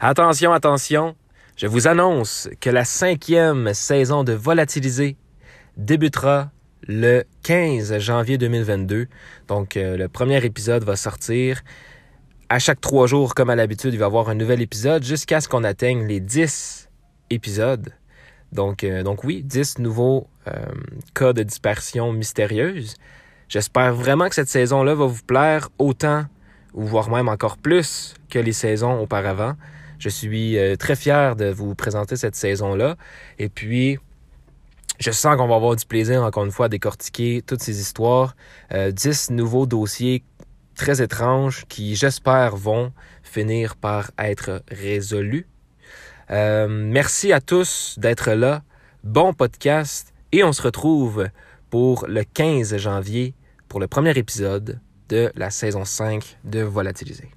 Attention, attention, je vous annonce que la cinquième saison de Volatilisé débutera le 15 janvier 2022. Donc, euh, le premier épisode va sortir. À chaque trois jours, comme à l'habitude, il va y avoir un nouvel épisode jusqu'à ce qu'on atteigne les 10 épisodes. Donc, euh, oui, 10 nouveaux euh, cas de dispersion mystérieuse. J'espère vraiment que cette saison-là va vous plaire autant, voire même encore plus que les saisons auparavant. Je suis euh, très fier de vous présenter cette saison-là. Et puis, je sens qu'on va avoir du plaisir, encore une fois, à décortiquer toutes ces histoires. Euh, 10 nouveaux dossiers très étranges qui, j'espère, vont finir par être résolus. Euh, merci à tous d'être là. Bon podcast. Et on se retrouve pour le 15 janvier pour le premier épisode de la saison 5 de Volatiliser.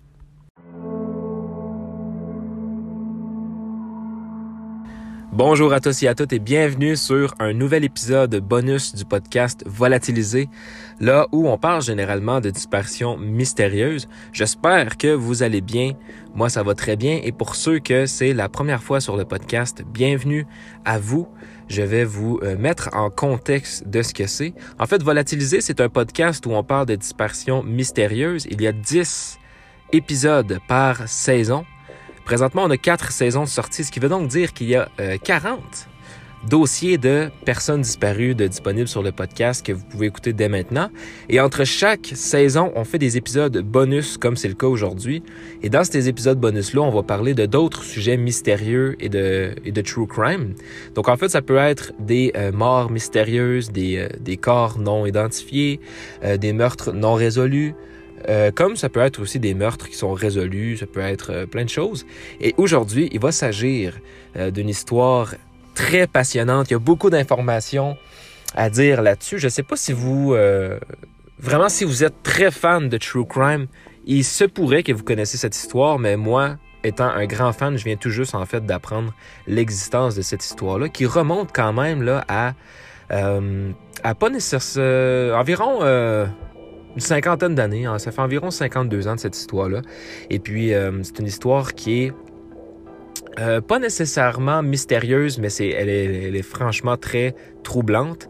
Bonjour à tous et à toutes et bienvenue sur un nouvel épisode bonus du podcast Volatilisé, là où on parle généralement de disparitions mystérieuses. J'espère que vous allez bien. Moi, ça va très bien et pour ceux que c'est la première fois sur le podcast, bienvenue à vous. Je vais vous euh, mettre en contexte de ce que c'est. En fait, Volatilisé, c'est un podcast où on parle de disparitions mystérieuses. Il y a 10 épisodes par saison. Présentement, on a quatre saisons de sortie, ce qui veut donc dire qu'il y a euh, 40 dossiers de personnes disparues de disponibles sur le podcast que vous pouvez écouter dès maintenant. Et entre chaque saison, on fait des épisodes bonus, comme c'est le cas aujourd'hui. Et dans ces épisodes bonus-là, on va parler de d'autres sujets mystérieux et de, et de true crime. Donc en fait, ça peut être des euh, morts mystérieuses, des, euh, des corps non identifiés, euh, des meurtres non résolus, euh, comme ça peut être aussi des meurtres qui sont résolus, ça peut être euh, plein de choses. Et aujourd'hui, il va s'agir euh, d'une histoire très passionnante. Il y a beaucoup d'informations à dire là-dessus. Je ne sais pas si vous... vraiment, si vous êtes très fan de True Crime, il se pourrait que vous connaissez cette histoire, mais moi, étant un grand fan, je viens tout juste en fait d'apprendre l'existence de cette histoire-là, qui remonte quand même là à... à pas nécessairement... environ... une cinquantaine d'années. hein. Ça fait environ 52 ans de cette histoire-là. Et puis, euh, c'est une histoire qui est euh, pas nécessairement mystérieuse, mais c'est, elle, est, franchement très troublante.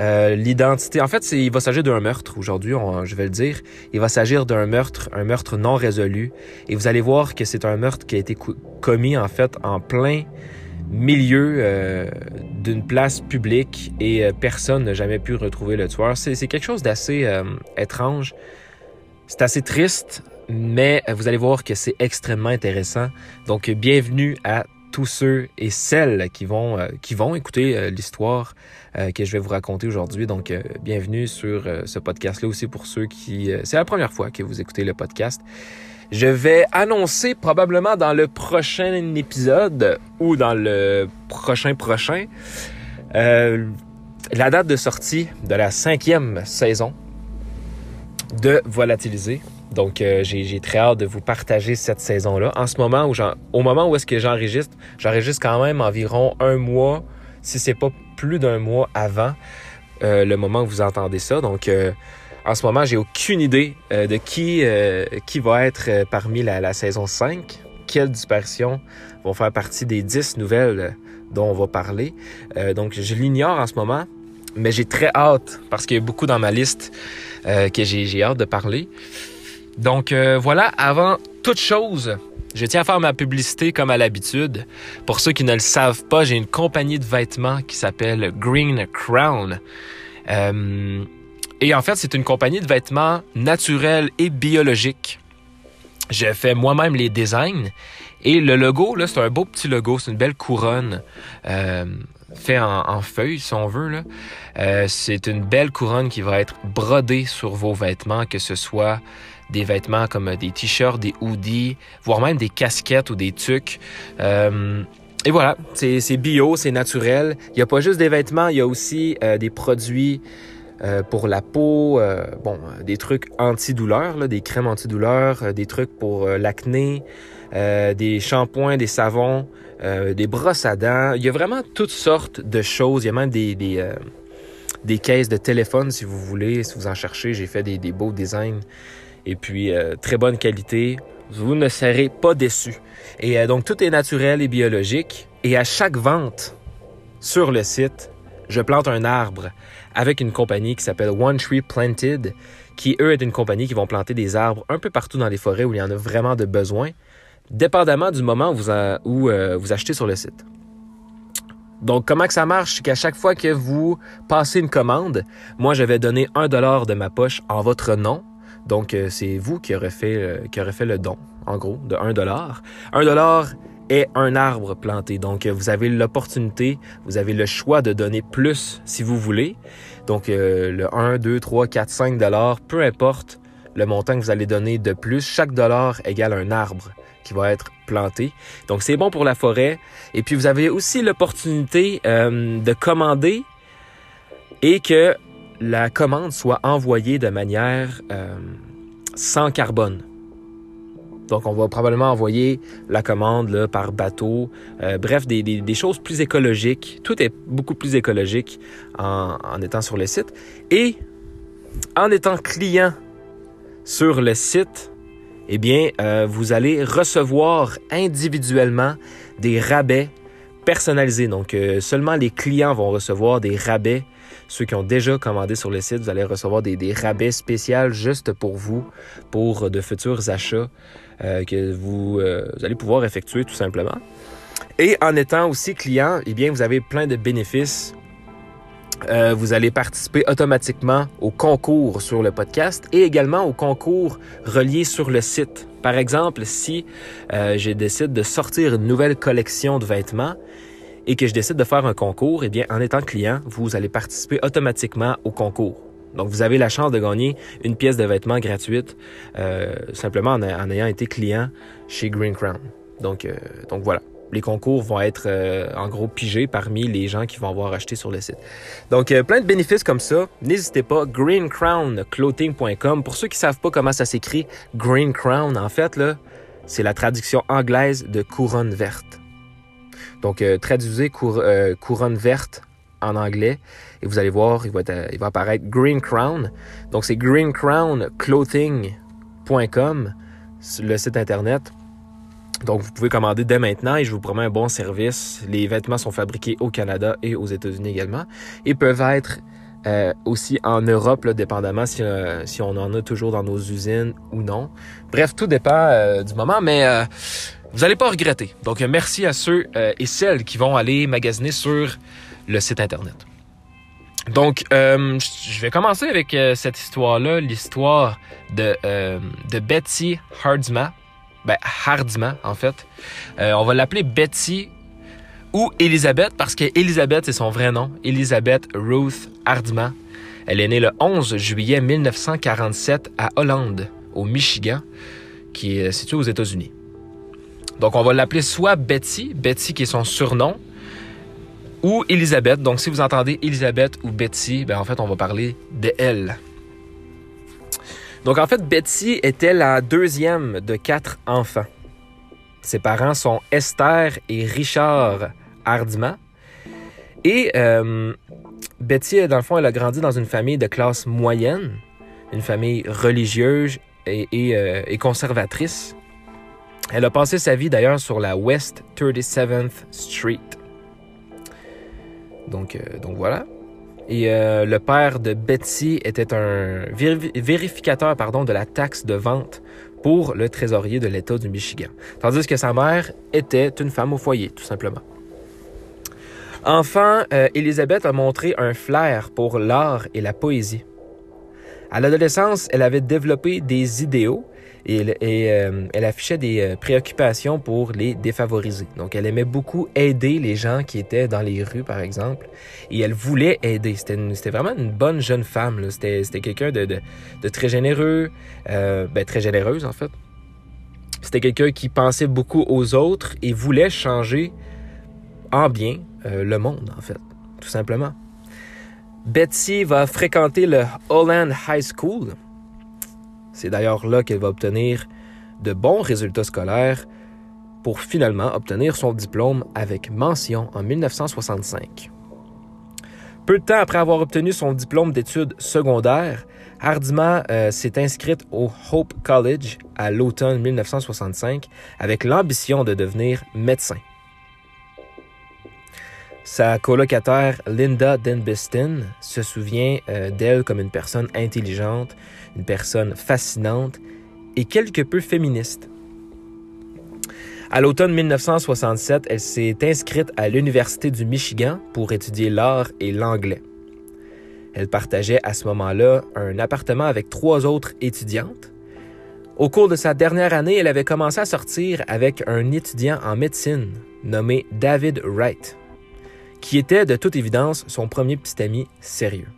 Euh, l'identité, en fait, il va s'agir d'un meurtre aujourd'hui, je vais le dire. Il va s'agir d'un meurtre, un meurtre non résolu. Et vous allez voir que c'est un meurtre qui a été co- commis en fait en plein milieu euh, d'une place publique et euh, personne n'a jamais pu retrouver le tueur. C'est quelque chose d'assez euh, étrange. C'est assez triste, mais euh, vous allez voir que c'est extrêmement intéressant. Donc, bienvenue à tous ceux et celles qui vont, euh, qui vont écouter l'histoire que je vais vous raconter aujourd'hui. Donc, bienvenue sur ce podcast-là aussi pour ceux qui... c'est la première fois que vous écoutez le podcast. Je vais annoncer probablement dans le prochain épisode ou dans le prochain prochain euh, la date de sortie de la cinquième saison de Volatiliser. Donc, euh, j'ai très hâte de vous partager cette saison-là. En ce moment, où au moment où est-ce que j'enregistre, j'enregistre quand même environ un mois, si c'est pas plus d'un mois avant euh, le moment où vous entendez ça. Donc, euh, en ce moment, j'ai aucune idée euh, de qui, euh, qui va être euh, parmi la, la saison 5, quelles disparitions vont faire partie des 10 nouvelles dont on va parler. Euh, donc, je l'ignore en ce moment, mais j'ai très hâte parce qu'il y a beaucoup dans ma liste euh, que j'ai hâte de parler. Donc voilà, avant toute chose, je tiens à faire ma publicité comme à l'habitude. Pour ceux qui ne le savent pas, j'ai une compagnie de vêtements qui s'appelle Green Crown. Euh, et en fait, c'est une compagnie de vêtements naturels et biologiques. Je fais moi-même les designs. Et le logo, là, c'est un beau petit logo, c'est une belle couronne euh, fait en, en feuilles, si on veut. Là. Euh, c'est une belle couronne qui va être brodée sur vos vêtements, que ce soit des vêtements comme des t-shirts, des hoodies, voire même des casquettes ou des tucs. Euh, et voilà, c'est c'est bio, c'est naturel. Il n'y a pas juste des vêtements, il y a aussi euh, des produits euh, pour la peau, euh, des trucs antidouleurs, là, des crèmes antidouleurs, euh, des trucs pour euh, l'acné, des shampoings, des savons, des brosses à dents. Il y a vraiment toutes sortes de choses. Il y a même des, des, caisses de téléphone, si vous voulez, si vous en cherchez. J'ai fait des, des beaux designs. Et puis, très bonne qualité. Vous ne serez pas déçus. Et donc, tout est naturel et biologique. Et à chaque vente sur le site, je plante un arbre avec une compagnie qui s'appelle One Tree Planted, qui, eux, est une compagnie qui vont planter des arbres un peu partout dans les forêts où il y en a vraiment de besoin, dépendamment du moment où vous, euh, achetez sur le site. Donc, comment ça marche? C'est qu'à chaque fois que vous passez une commande, moi, je vais donner un dollar de ma poche en votre nom. Donc, euh, c'est vous qui aurez, fait, euh, qui aurez fait le don, en gros, de un dollar. Un dollar est un arbre planté. Donc, vous avez l'opportunité, vous avez le choix de donner plus si vous voulez. Donc, euh, le 1, 2, 3, 4, 5 dollars, peu importe le montant que vous allez donner de plus, chaque dollar égale un arbre qui va être planté. Donc, c'est bon pour la forêt. Et puis, vous avez aussi l'opportunité euh, de commander et que la commande soit envoyée de manière euh, sans carbone. Donc, on va probablement envoyer la commande par bateau. Euh, bref, des, choses plus écologiques. Tout est beaucoup plus écologique en, en, étant sur le site. Et en étant client sur le site, eh bien, euh, vous allez recevoir individuellement des rabais personnalisés. Donc, euh, seulement les clients vont recevoir des rabais. Ceux qui ont déjà commandé sur le site, vous allez recevoir des, des rabais spéciaux juste pour vous, pour de futurs achats. Euh, que vous, euh, vous, allez pouvoir effectuer tout simplement. Et en étant aussi client, eh bien, vous avez plein de bénéfices. Euh, vous allez participer automatiquement au concours sur le podcast et également au concours relié sur le site. Par exemple, si je décide de sortir une nouvelle collection de vêtements et que je décide de faire un concours, eh bien, en étant client, vous allez participer automatiquement au concours. Donc, vous avez la chance de gagner une pièce de vêtement gratuite euh, simplement en, ayant été client chez Green Crown. Donc, euh, voilà. Les concours vont être euh, en gros pigés parmi les gens qui vont avoir acheté sur le site. Donc, euh, plein de bénéfices comme ça. N'hésitez pas, greencrownclothing.com. Pour ceux qui savent pas comment ça s'écrit, Green Crown, en fait, là, c'est la traduction anglaise de couronne verte. Donc, euh, traduisez cour couronne verte en anglais et vous allez voir, il va, être, il va apparaître Green Crown. Donc c'est greencrownclothing.com, le site internet. Donc vous pouvez commander dès maintenant et je vous promets un bon service. Les vêtements sont fabriqués au Canada et aux États-Unis également et peuvent être euh, aussi en Europe, dépendamment si, euh, si, on en a toujours dans nos usines ou non. Bref, tout dépend euh, du moment, mais vous n'allez pas regretter. Donc merci à ceux et celles qui vont aller magasiner sur le site Internet. Donc, euh, je vais commencer avec euh, cette histoire-là, l'histoire de, euh, de Betty Hardsma. Ben, en fait. On va l'appeler Betty ou Elisabeth parce que Elisabeth, c'est son vrai nom. Elisabeth Ruth Hardma. Elle est née le 11 juillet 1947 à Hollande, au Michigan, qui est situé aux États-Unis. Donc, on va l'appeler soit Betty, Betty qui est son surnom, ou Elisabeth. Donc, si vous entendez Elisabeth ou Betty, ben, en fait, on va parler de elle. Donc, en fait, Betty était la deuxième de quatre enfants? Ses parents sont Esther et Richard Hardima. Et euh, Betty, dans le fond, elle a grandi dans une famille de classe moyenne, une famille religieuse et, et, euh, et conservatrice. Elle a passé sa vie d'ailleurs sur la West 37th Street. Donc, euh, donc voilà. Et euh, le père de Betsy était un vérificateur de la taxe de vente pour le trésorier de l'État du Michigan. Tandis que sa mère était une femme au foyer, tout simplement. Enfant, euh, a montré un flair pour l'art et la poésie. À l'adolescence, elle avait développé des idéaux et, euh, elle affichait des euh, préoccupations pour les défavorisés. Donc, elle aimait beaucoup aider les gens qui étaient dans les rues, par exemple, et elle voulait aider. C'était vraiment une bonne jeune femme. C'était quelqu'un de, très généreux, euh, ben, très généreuse en fait. C'était quelqu'un qui pensait beaucoup aux autres et voulait changer en bien le monde, en fait, tout simplement. Betsy va fréquenter le Holland High School, c'est d'ailleurs là qu'elle va obtenir de bons résultats scolaires pour finalement obtenir son diplôme avec mention en 1965. Peu de temps après avoir obtenu son diplôme d'études secondaires, Hardima euh, s'est inscrite au Hope College à l'automne 1965 avec l'ambition de devenir médecin. Sa colocataire Linda Denbiston se souvient euh, d'elle comme une personne intelligente, une personne fascinante et quelque peu féministe. À l'automne 1967, elle s'est inscrite à l'Université du Michigan pour étudier l'art et l'anglais. Elle partageait à ce moment-là un appartement avec trois autres étudiantes. Au cours de sa dernière année, elle avait commencé à sortir avec un étudiant en médecine nommé David Wright, qui était de toute évidence son premier petit ami sérieux.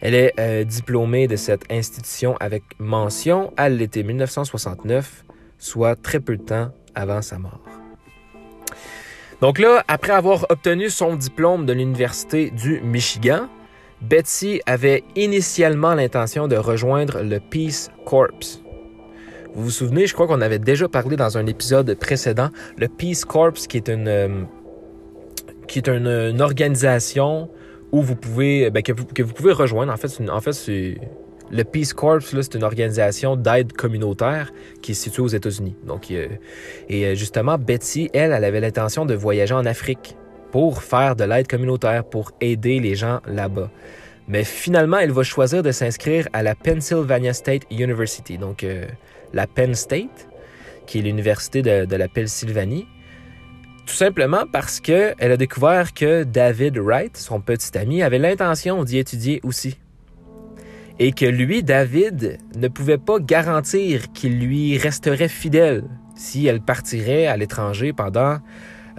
Elle est euh, diplômée de cette institution avec mention à l'été 1969 soit très peu de temps avant sa mort. Donc là, après avoir obtenu son diplôme de l'Université du Michigan, Betsy avait initialement l'intention de rejoindre le Peace Corps. Vous vous souvenez, je crois qu'on avait déjà parlé dans un épisode précédent, le Peace Corps qui est une, euh, qui est une, organisation où vous pouvez, ben, que, vous, pouvez rejoindre. En fait, en fait le Peace Corps, c'est une organisation d'aide communautaire qui est située aux États-Unis. Donc, et euh, justement, Betsy, elle, elle avait l'intention de voyager en Afrique pour faire de l'aide communautaire, pour aider les gens là-bas. Mais finalement, elle va choisir de s'inscrire à la Pennsylvania State University, donc euh, la Penn State, qui est l'université de, de, la Pennsylvanie, tout simplement parce qu'elle a découvert que David Wright, son petit ami, avait l'intention d'y étudier aussi et que lui, David, ne pouvait pas garantir qu'il lui resterait fidèle si elle partirait à l'étranger pendant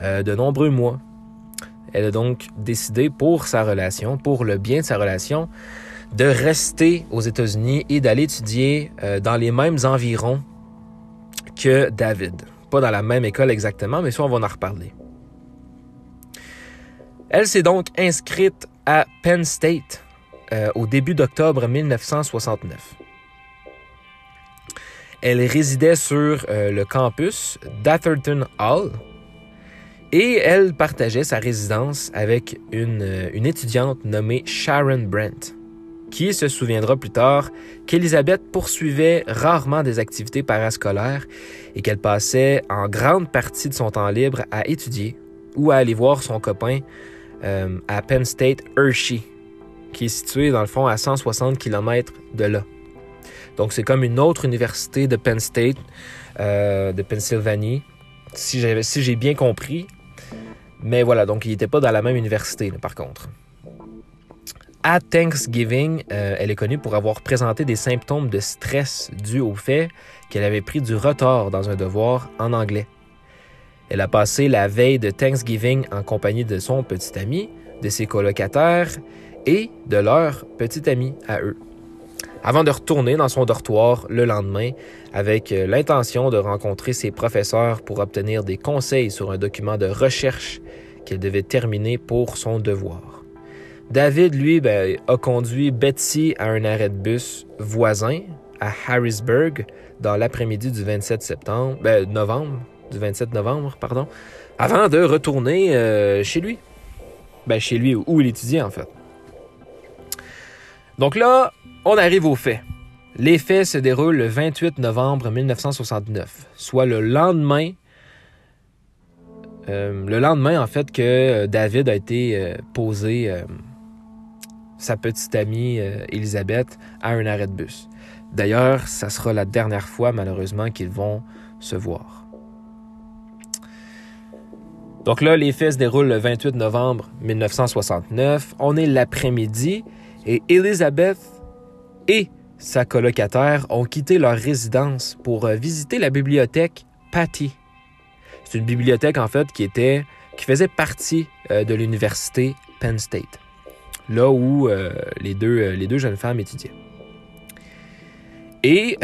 euh, de nombreux mois. Elle a donc décidé pour sa relation, pour le bien de sa relation, de rester aux États-Unis et d'aller étudier euh, dans les mêmes environs que David. Pas dans la même école exactement, mais ça, on va en reparler. Elle s'est donc inscrite à Penn State euh, au début d'octobre 1969. Elle résidait sur euh, le campus d'Atherton Hall et elle partageait sa résidence avec une, euh, une étudiante nommée Sharon Brent, qui se souviendra plus tard qu'Elisabeth poursuivait rarement des activités parascolaires et qu'elle passait en grande partie de son temps libre à étudier ou à aller voir son copain à Penn State Hershey, qui est situé dans le fond à 160 km de là. Donc c'est comme une autre université de Penn State, euh, de Pennsylvanie, si j'ai bien compris. Mais voilà, donc il n'était pas dans la même université, par contre. À Thanksgiving, euh, elle est connue pour avoir présenté des symptômes de stress dus au fait qu'elle avait pris du retard dans un devoir en anglais. Elle a passé la veille de Thanksgiving en compagnie de son petit ami, de ses colocataires et de leur petit ami à eux. Avant de retourner dans son dortoir le lendemain avec euh, l'intention de rencontrer ses professeurs pour obtenir des conseils sur un document de recherche qu'elle devait terminer pour son devoir. David, lui, ben, a conduit Betsy à un arrêt de bus voisin à Harrisburg dans l'après-midi du 27 septembre, ben, novembre, du 27 novembre, pardon, avant de retourner euh, chez lui. Ben, chez lui où il étudiait en fait. Donc là, on arrive aux faits. Les faits se déroulent le 28 novembre 1969, soit le lendemain, euh, le lendemain en fait que euh, David a été posé sa petite amie Elisabeth à un arrêt de bus. D'ailleurs, ça sera la dernière fois malheureusement qu'ils vont se voir. Donc là, les faits se déroulent le 28 novembre 1969. On est l'après-midi et Elizabeth et sa colocataire ont quitté leur résidence pour euh, visiter la bibliothèque Patty. C'est une bibliothèque en fait qui était qui faisait partie euh, de l'université Penn State, là où euh, les, deux, les deux jeunes femmes étudiaient. Et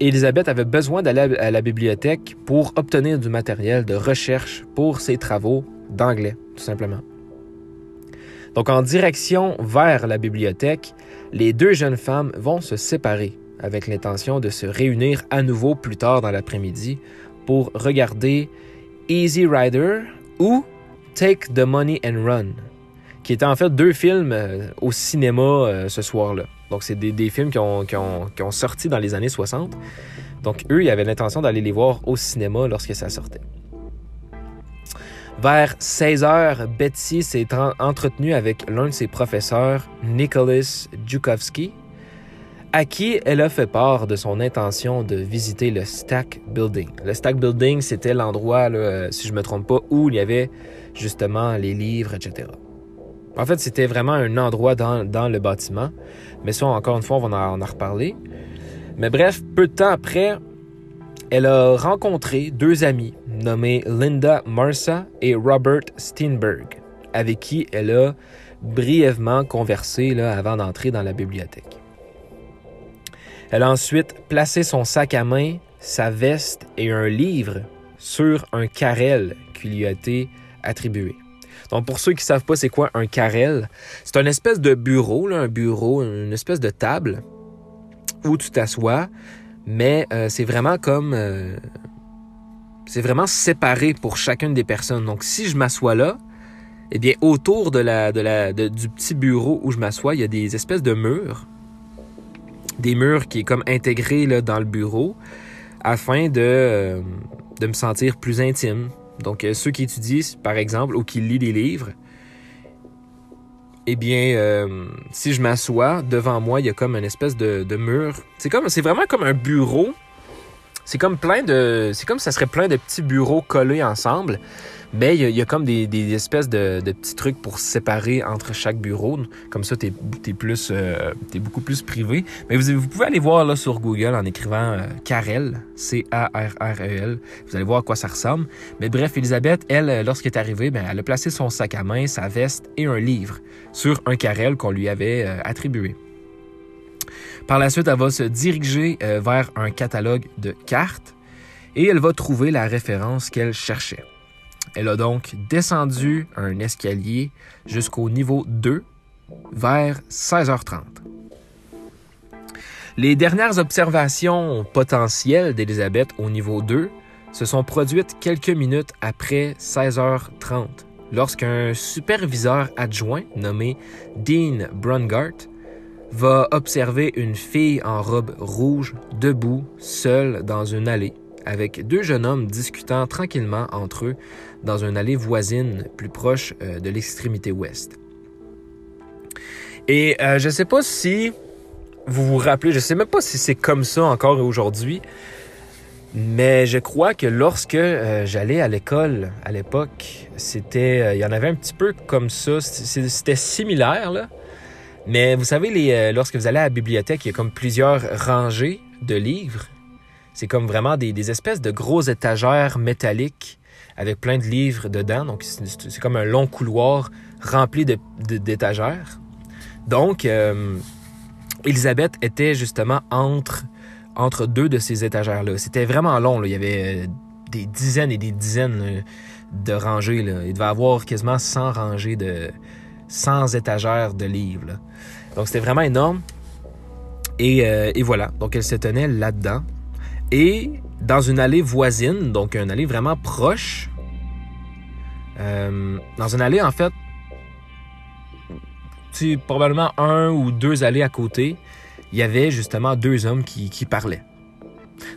Elisabeth avait besoin d'aller à la bibliothèque pour obtenir du matériel de recherche pour ses travaux d'anglais, tout simplement. Donc en direction vers la bibliothèque, les deux jeunes femmes vont se séparer avec l'intention de se réunir à nouveau plus tard dans l'après-midi pour regarder Easy Rider ou Take the Money and Run, qui étaient en fait deux films euh, au cinéma euh, ce soir-là. Donc, c'est des, films qui ont, qui, ont, sorti dans les années 60. Donc, eux, ils avaient l'intention d'aller les voir au cinéma lorsque ça sortait. Vers 16 heures, Betsy s'est entretenue avec l'un de ses professeurs, Nicholas Djukovsky, à qui elle a fait part de son intention de visiter le Stack Building. Le Stack Building, c'était l'endroit, si je ne me trompe pas, où il y avait justement les livres, etc. En fait, c'était vraiment un endroit dans, le bâtiment. Mais ça, encore une fois, on va en, reparler. Mais bref, peu de temps après, elle a rencontré deux amis nommés Linda Marsa et Robert Steinberg, avec qui elle a brièvement conversé là, avant d'entrer dans la bibliothèque. Elle a ensuite placé son sac à main, sa veste et un livre sur un carrel qui lui a été attribué. Donc pour ceux qui ne savent pas c'est quoi un carrel, c'est une espèce de bureau, un bureau, une espèce de table où tu t'assois, mais euh, c'est vraiment comme... Euh, c'est vraiment séparé pour chacune des personnes. Donc si je m'assois là, eh bien autour de la, de la, du petit bureau où je m'assois, il y a des espèces de murs des murs qui est comme intégré là, dans le bureau afin de, euh, de me sentir plus intime. Donc, euh, ceux qui étudient, par exemple, ou qui lisent des livres, eh bien, euh, si je m'assois, devant moi, il y a comme une espèce de, de mur. C'est comme, c'est vraiment comme un bureau. C'est comme plein de, c'est comme ça serait plein de petits bureaux collés ensemble. Mais il y, a comme des, espèces de, petits trucs pour séparer entre chaque bureau. Comme ça, tu es, plus, euh, beaucoup plus privé. Mais vous, pouvez aller voir là, sur Google en écrivant euh, Carel, C-A-R-R-E-L. Vous allez voir à quoi ça ressemble. Mais bref, Elisabeth, elle, euh, lorsqu'elle est arrivée, ben, elle a placé son sac à main, sa veste et un livre sur un Carel qu'on lui avait attribué. Par la suite, elle va se diriger vers un catalogue de cartes et elle va trouver la référence qu'elle cherchait. Elle a donc descendu un escalier jusqu'au niveau 2 vers 16h30. Les dernières observations potentielles d'Elisabeth au niveau 2 se sont produites quelques minutes après 16h30, lorsqu'un superviseur adjoint nommé Dean Brungart va observer une fille en robe rouge debout, seule dans une allée, avec deux jeunes hommes discutant tranquillement entre eux dans une allée voisine plus proche euh, de l'extrémité ouest. Et euh, je ne sais pas si vous vous rappelez, je ne sais même pas si c'est comme ça encore aujourd'hui, mais je crois que lorsque euh, j'allais à l'école à l'époque, c'était, il y en avait un petit peu comme ça, c'était similaire là. Mais vous savez, les, lorsque vous allez à la bibliothèque, il y a comme plusieurs rangées de livres. C'est comme vraiment des, espèces de gros étagères métalliques avec plein de livres dedans. Donc, c'est comme un long couloir rempli d'étagères. Donc, euh, Elisabeth était justement entre, entre deux de ces étagères-là. C'était vraiment long. Il y avait euh, des dizaines et des dizaines euh, de rangées. Là. Il devait avoir quasiment 100 rangées de 100 étagères de livres. Donc, c'était vraiment énorme. Et, et, voilà. Donc, elle se tenait là-dedans. Et dans une allée voisine, donc une allée vraiment proche. Euh, dans une allée, en fait, probablement un ou deux allées à côté, il y avait justement deux hommes qui, parlaient.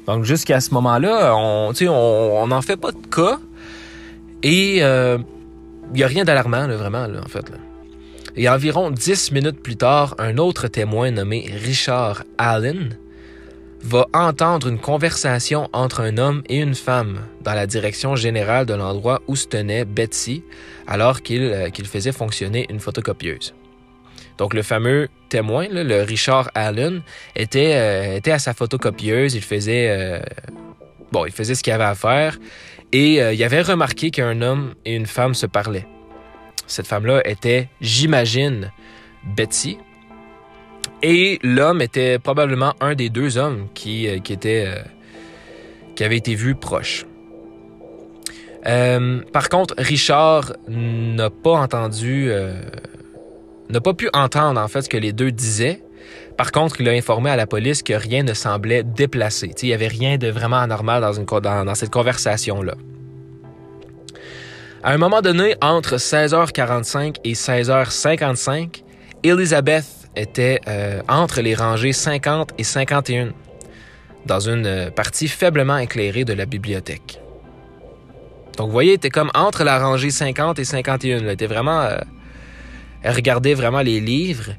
Donc jusqu'à ce moment-là, on n'en fait pas de cas. Et euh, il n'y a rien d'alarmant, vraiment, en fait. Et environ dix minutes plus tard, un autre témoin nommé Richard Allen va entendre une conversation entre un homme et une femme dans la direction générale de l'endroit où se tenait Betsy alors qu'il euh, faisait fonctionner une photocopieuse. Donc le fameux témoin, le Richard Allen, était, euh, était à sa photocopieuse, il faisait, euh, il faisait ce qu'il avait à faire et il avait remarqué qu'un homme et une femme se parlaient. Cette femme-là était, j'imagine, Betsy, et l'homme était probablement un des deux hommes qui, euh, euh, qui avait été vu proche. Euh, par contre, Richard n'a pas entendu, n'a pas pu entendre en fait ce que les deux disaient. Par contre, il a informé à la police que rien ne semblait déplacé. il n'y avait rien de vraiment anormal dans cette conversation-là. À un moment donné, entre 16h45 et 16h55, Elizabeth était euh, entre les rangées 50 et 51, dans une euh, partie faiblement éclairée de la bibliothèque. Donc, vous voyez, elle était comme entre la rangée 50 et 51. Elle était vraiment. Euh, elle regardait vraiment les livres.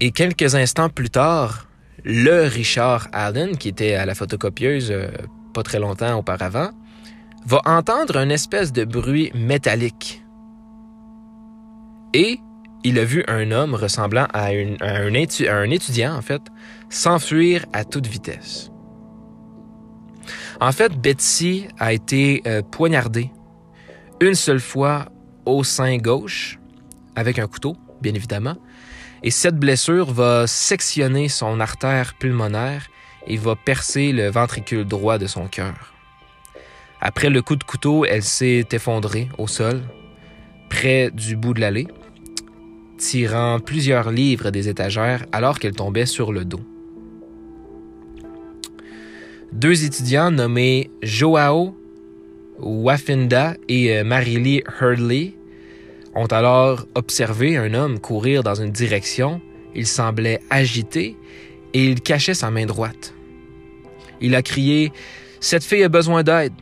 Et quelques instants plus tard, le Richard Allen, qui était à la photocopieuse pas très longtemps auparavant, va entendre une espèce de bruit métallique. Et il a vu un homme ressemblant à, un, étudiant, en fait, s'enfuir à toute vitesse. En fait, Betsy a été euh, poignardée une seule fois au sein gauche, avec un couteau, bien évidemment, et cette blessure va sectionner son artère pulmonaire et va percer le ventricule droit de son cœur. Après le coup de couteau, elle s'est effondrée au sol, près du bout de l'allée, tirant plusieurs livres des étagères alors qu'elle tombait sur le dos. Deux étudiants nommés Joao Wafinda et euh, Marily Hurley ont alors observé un homme courir dans une direction. Il semblait agité et il cachait sa main droite. Il a crié Cette fille a besoin d'aide.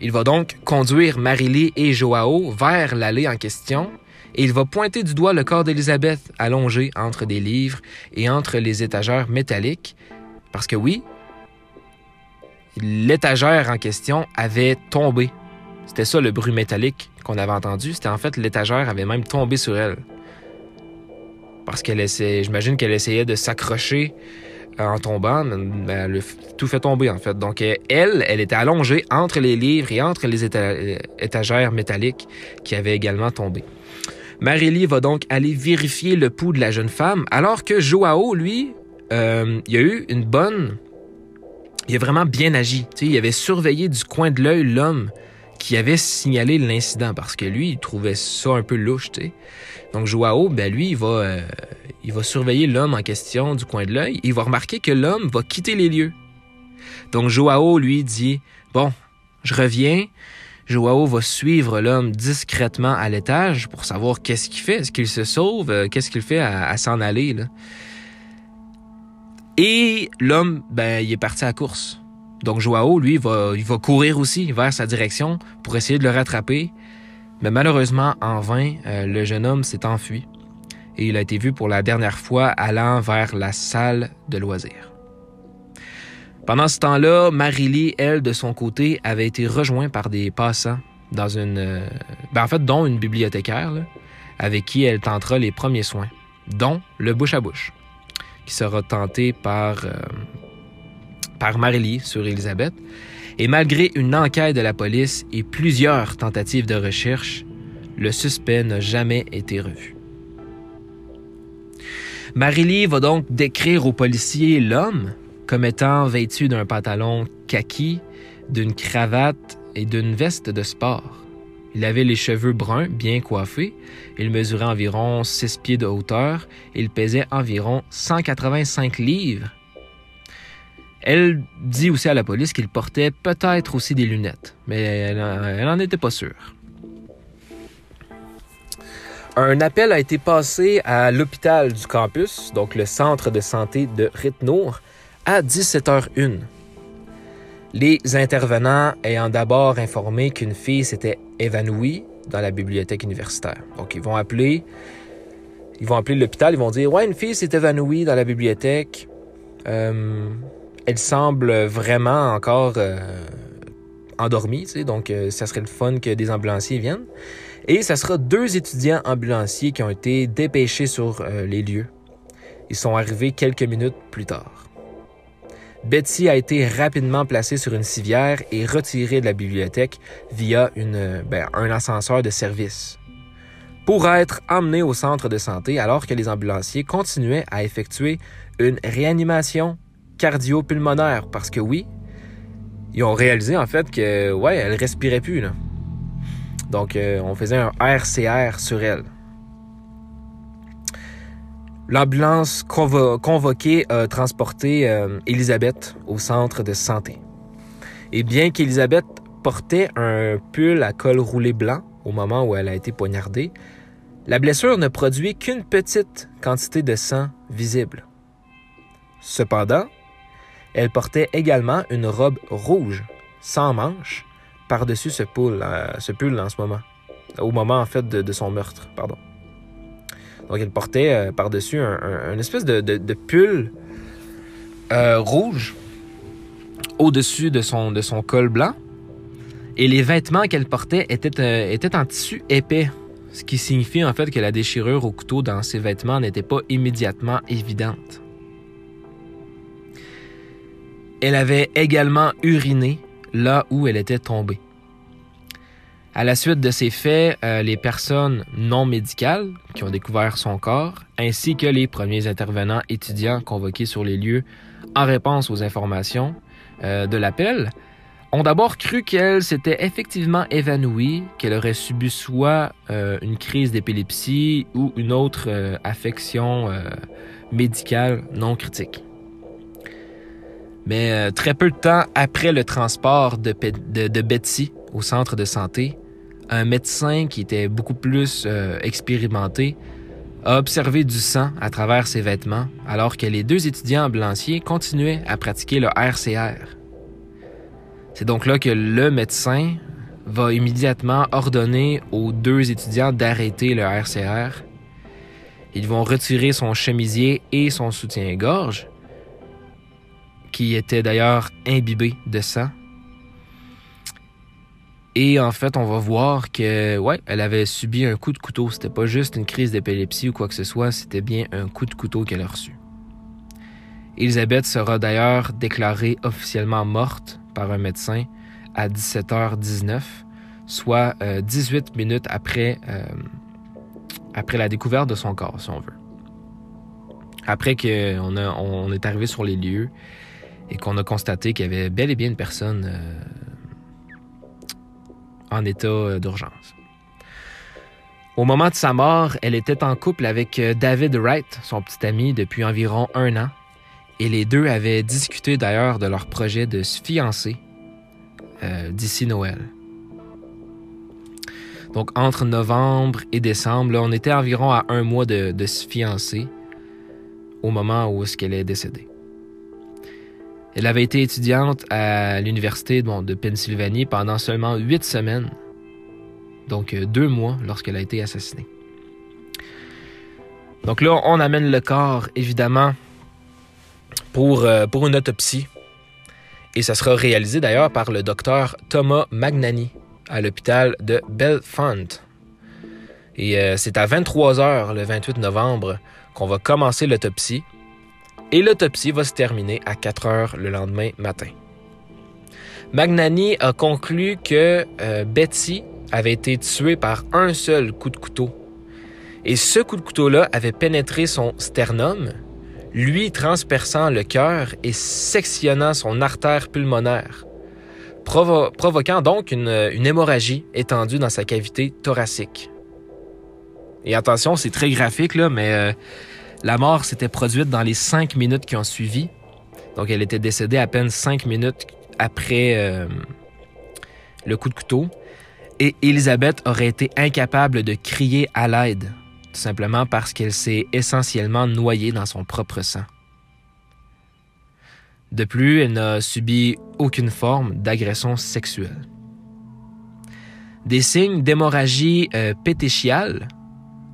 Il va donc conduire Marily et Joao vers l'allée en question et il va pointer du doigt le corps d'Élisabeth allongé entre des livres et entre les étagères métalliques, parce que oui, l'étagère en question avait tombé. C'était ça le bruit métallique qu'on avait entendu. C'était en fait l'étagère avait même tombé sur elle. Parce qu'elle essayait, j'imagine qu'elle essayait de s'accrocher en tombant, tout fait tomber en fait. Donc elle, elle était allongée entre les livres et entre les étagères métalliques qui avaient également tombé. Marélie va donc aller vérifier le pouls de la jeune femme, alors que Joao, lui, euh, il a eu une bonne... Il a vraiment bien agi. il avait surveillé du coin de l'œil l'homme qui avait signalé l'incident, parce que lui, il trouvait ça un peu louche. Donc Joao, ben lui, il va, euh, il va surveiller l'homme en question du coin de l'œil. Il va remarquer que l'homme va quitter les lieux. Donc Joao lui dit Bon, je reviens. Joao va suivre l'homme discrètement à l'étage pour savoir qu'est-ce qu'il fait. Est-ce qu'il se sauve? Euh, qu'est-ce qu'il fait à, s'en aller? Et l'homme, ben, il est parti à la course. Donc Joao, lui, va, il va courir aussi vers sa direction pour essayer de le rattraper. Mais malheureusement, en vain, euh, le jeune homme s'est enfui et il a été vu pour la dernière fois allant vers la salle de loisirs. Pendant ce temps-là, Marily, elle, de son côté, avait été rejointe par des passants dans une... Euh, ben, en fait, dont une bibliothécaire, avec qui elle tentera les premiers soins, dont le bouche-à-bouche, qui sera tenté par, euh, Marily sur Elisabeth, et malgré une enquête de la police et plusieurs tentatives de recherche, le suspect n'a jamais été revu. Marily va donc décrire au policier l'homme comme étant vêtu d'un pantalon kaki, d'une cravate et d'une veste de sport. Il avait les cheveux bruns, bien coiffés. Il mesurait environ 6 pieds de hauteur il pesait environ 185 livres elle dit aussi à la police qu'il portait peut-être aussi des lunettes, mais elle n'en était pas sûre. Un appel a été passé à l'hôpital du campus, donc le centre de santé de Ritnour, à 17h01. Les intervenants ayant d'abord informé qu'une fille s'était évanouie dans la bibliothèque universitaire. Donc ils vont appeler ils vont appeler l'hôpital, ils vont dire ouais une fille s'est évanouie dans la bibliothèque. Euh, elle semble vraiment encore euh, endormie, tu donc euh, ça serait le fun que des ambulanciers viennent. Et ça sera deux étudiants ambulanciers qui ont été dépêchés sur euh, les lieux. Ils sont arrivés quelques minutes plus tard. Betsy a été rapidement placée sur une civière et retirée de la bibliothèque via ben, un ascenseur de service pour être emmenée au centre de santé alors que les ambulanciers continuaient à effectuer une réanimation cardio-pulmonaire parce que oui, ils ont réalisé en fait que ouais, elle respirait plus là. Donc euh, on faisait un RCR sur elle. L'ambulance convoquée a transporté euh, Elisabeth au centre de santé. Et bien qu'Elisabeth portait un pull à col roulé blanc au moment où elle a été poignardée, la blessure ne produit qu'une petite quantité de sang visible. Cependant, elle portait également une robe rouge, sans manches, par-dessus ce pull, euh, ce pull en ce moment. Au moment, en fait, de, son meurtre, pardon. Donc, elle portait euh, par-dessus un, espèce de, pull euh, rouge au-dessus de son, de son col blanc. Et les vêtements qu'elle portait étaient, étaient en tissu épais, ce qui signifie en fait que la déchirure au couteau dans ses vêtements n'était pas immédiatement évidente. Elle avait également uriné là où elle était tombée. À la suite de ces faits, euh, les personnes non médicales qui ont découvert son corps, ainsi que les premiers intervenants étudiants convoqués sur les lieux en réponse aux informations euh, de l'appel, ont d'abord cru qu'elle s'était effectivement évanouie, qu'elle aurait subi soit euh, une crise d'épilepsie ou une autre affection médicale non critique. Mais très peu de temps après le transport de, de Betsy au centre de santé, un médecin qui était beaucoup plus euh, expérimenté a observé du sang à travers ses vêtements alors que les deux étudiants ambulanciers continuaient à pratiquer le RCR. C'est donc là que le médecin va immédiatement ordonner aux deux étudiants d'arrêter le RCR. Ils vont retirer son chemisier et son soutien-gorge, qui était d'ailleurs imbibé de sang. Et en fait, on va voir que, ouais, elle avait subi un coup de couteau. C'était pas juste une crise d'épilepsie ou quoi que ce soit, c'était bien un coup de couteau qu'elle a reçu. Elisabeth sera d'ailleurs déclarée officiellement morte par un médecin à 17h19, soit 18 euh, minutes après, euh, après la découverte de son corps, si on veut. Après qu'on on est arrivé sur les lieux et qu'on a constaté qu'il y avait bel et bien une personne euh, en état euh, d'urgence. Au moment de sa mort, elle était en couple avec euh, David Wright, son petit ami, depuis environ un an, et les deux avaient discuté d'ailleurs de leur projet de se fiancer d'ici Noël. Donc entre novembre et décembre, on était environ à un mois de, se fiancer au moment où est-ce qu'elle est décédée. Elle avait été étudiante à l'université de Pennsylvanie pendant seulement huit semaines, donc euh, deux mois lorsqu'elle a été assassinée. Donc là, on amène le corps, évidemment, pour, euh, pour une autopsie. Et ça sera réalisé d'ailleurs par le docteur Thomas Magnani à l'hôpital de Belfont. Et euh, c'est à 23 h le 28 novembre qu'on va commencer l'autopsie et l'autopsie va se terminer à 4 heures le lendemain matin. Magnani a conclu que euh, Betsy avait été tuée par un seul coup de couteau. Et ce coup de couteau-là avait pénétré son sternum, lui transperçant le cœur et sectionnant son artère pulmonaire, provoquant donc une, une hémorragie étendue dans sa cavité thoracique. Et attention, c'est très graphique, là, mais euh, la mort s'était produite dans les cinq minutes qui ont suivi. Donc, elle était décédée à peine cinq minutes après euh, le coup de couteau. Et Elisabeth aurait été incapable de crier à l'aide, tout simplement parce qu'elle s'est essentiellement noyée dans son propre sang. De plus, elle n'a subi aucune forme d'agression sexuelle. Des signes d'hémorragie euh, pétéchiale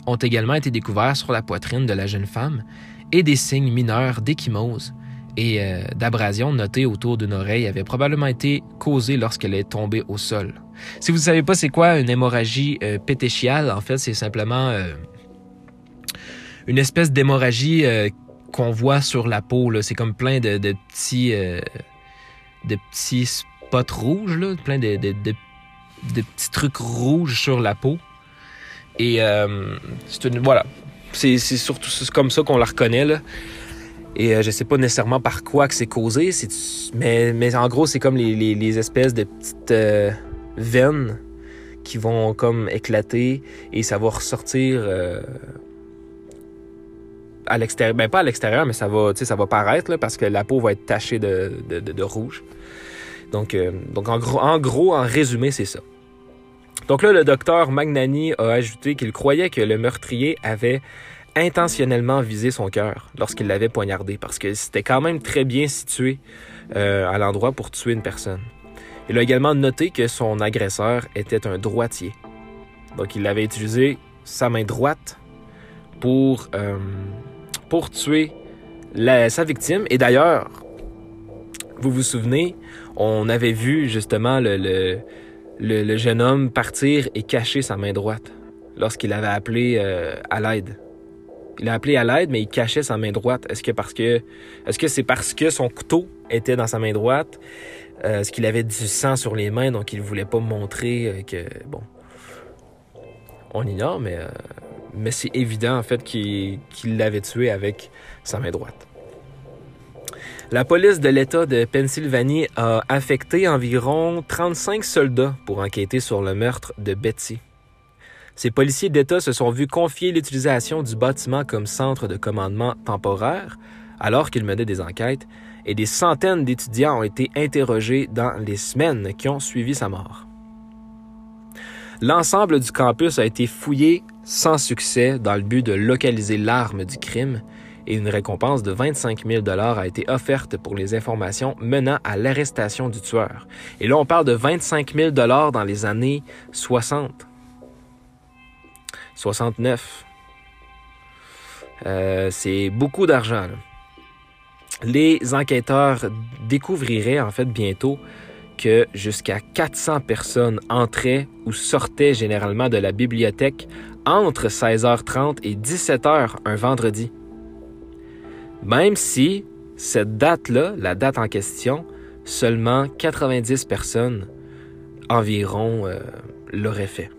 ont également été découverts sur la poitrine de la jeune femme et des signes mineurs d'échymose et euh, d'abrasion notés autour d'une oreille avaient probablement été causés lorsqu'elle est tombée au sol. Si vous ne savez pas c'est quoi une hémorragie euh, pétéchiale, en fait, c'est simplement euh, une espèce d'hémorragie qu'on voit sur la peau. C'est comme plein de, petits, de petits spots rouges, plein de, de petits trucs rouges sur la peau. Et euh, c'est une. Voilà. C'est surtout comme ça qu'on la reconnaît. Et euh, je sais pas nécessairement par quoi que c'est causé, mais, mais en gros, c'est comme les, les, espèces de petites euh, veines qui vont comme éclater et ça va ressortir à l'extérieur. Ben pas à l'extérieur, mais ça va, ça va paraître parce que la peau va être tachée de, de, rouge. Donc, euh, donc en, gros, en gros, en résumé, c'est ça. Donc là, le docteur Magnani a ajouté qu'il croyait que le meurtrier avait intentionnellement visé son cœur lorsqu'il l'avait poignardé, parce que c'était quand même très bien situé euh, à l'endroit pour tuer une personne. Il a également noté que son agresseur était un droitier. Donc il avait utilisé sa main droite pour, euh, tuer sa victime. Et d'ailleurs, vous vous souvenez, on avait vu justement le, jeune homme partir et cacher sa main droite lorsqu'il avait appelé euh, à l'aide. Il a appelé à l'aide, mais il cachait sa main droite. Est-ce que parce que c'est parce que son couteau était dans sa main droite? Euh, est-ce qu'il avait du sang sur les mains, donc il voulait pas montrer que bon. On ignore, mais mais c'est évident en fait qu'il l'avait tué avec sa main droite. La police de l'État de Pennsylvanie a affecté environ 35 soldats pour enquêter sur le meurtre de Betsy. Ces policiers d'État se sont vus confier l'utilisation du bâtiment comme centre de commandement temporaire alors qu'ils menaient des enquêtes et des centaines d'étudiants ont été interrogés dans les semaines qui ont suivi sa mort. L'ensemble du campus a été fouillé sans succès dans le but de localiser l'arme du crime et une récompense de 25 000 a été offerte pour les informations menant à l'arrestation du tueur. Et là, on parle de 25 000 dans les années 60. 69. Euh, c'est beaucoup d'argent. Les enquêteurs découvriraient en fait bientôt que jusqu'à 400 personnes entraient ou sortaient généralement de la bibliothèque entre 16h30 et 17h un vendredi. Même si cette date-là, la date en question, seulement 90 personnes environ euh, l'auraient fait.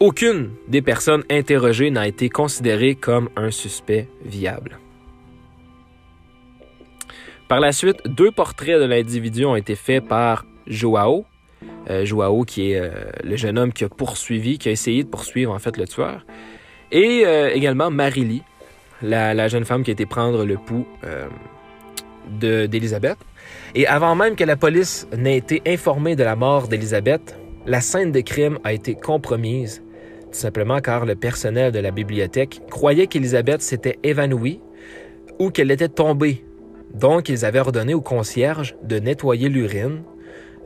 Aucune des personnes interrogées n'a été considérée comme un suspect viable. Par la suite, deux portraits de l'individu ont été faits par Joao. Euh, Joao, qui est euh, le jeune homme qui a poursuivi, qui a essayé de poursuivre en fait le tueur. Et euh, également Marily, la, jeune femme qui a été prendre le pouls d'Elisabeth. Et avant même que la police n'ait été informée de la mort d'Elisabeth, la scène de crime a été compromise, tout simplement car le personnel de la bibliothèque croyait qu'Elisabeth s'était évanouie ou qu'elle était tombée donc, ils avaient ordonné au concierge de nettoyer l'urine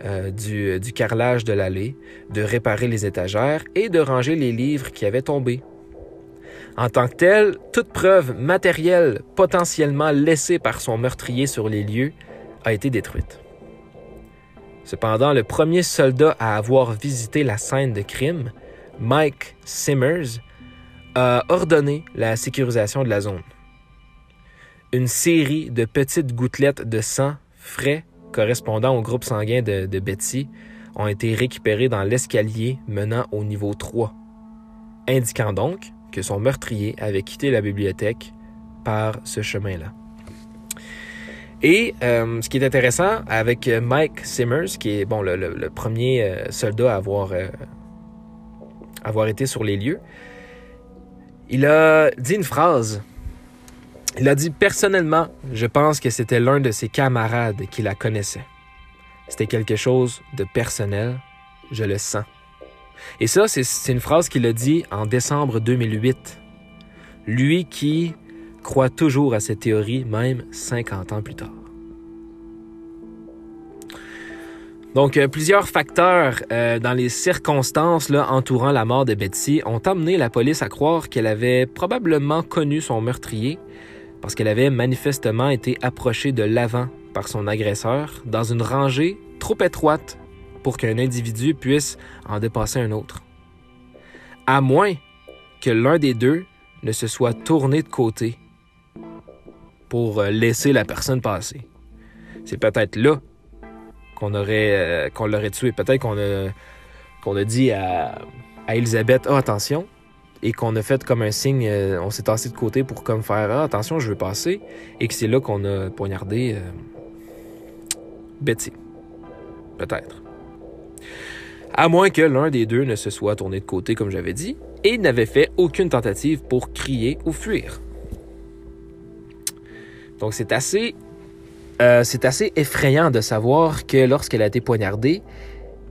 euh, du, carrelage de l'allée, de réparer les étagères et de ranger les livres qui avaient tombé. En tant que tel, toute preuve matérielle potentiellement laissée par son meurtrier sur les lieux a été détruite. Cependant, le premier soldat à avoir visité la scène de crime, Mike Simmers, a ordonné la sécurisation de la zone. Une série de petites gouttelettes de sang frais correspondant au groupe sanguin de, Betsy ont été récupérées dans l'escalier menant au niveau 3, indiquant donc que son meurtrier avait quitté la bibliothèque par ce chemin-là. Et euh, ce qui est intéressant avec Mike Simmers, qui est bon, le, premier euh, soldat à avoir, euh, avoir été sur les lieux, il a dit une phrase il a dit personnellement, je pense que c'était l'un de ses camarades qui la connaissait. C'était quelque chose de personnel, je le sens. Et ça, c'est une phrase qu'il a dit en décembre 2008. Lui qui croit toujours à cette théorie, même 50 ans plus tard. Donc, euh, plusieurs facteurs euh, dans les circonstances entourant la mort de Betsy ont amené la police à croire qu'elle avait probablement connu son meurtrier parce qu'elle avait manifestement été approchée de l'avant par son agresseur dans une rangée trop étroite pour qu'un individu puisse en dépasser un autre. À moins que l'un des deux ne se soit tourné de côté pour euh, laisser la personne passer. C'est peut-être là qu'on aurait euh, qu'on l'aurait tué. Peut-être qu'on a, a dit à, à Elisabeth, oh, attention, et qu'on a fait comme un signe, euh, on s'est tassé de côté pour comme faire ah, attention, je veux passer, et que c'est là qu'on a poignardé euh, Betty. Peut-être. À moins que l'un des deux ne se soit tourné de côté, comme j'avais dit, et n'avait fait aucune tentative pour crier ou fuir. Donc c'est assez euh, c'est assez effrayant de savoir que lorsqu'elle a été poignardée,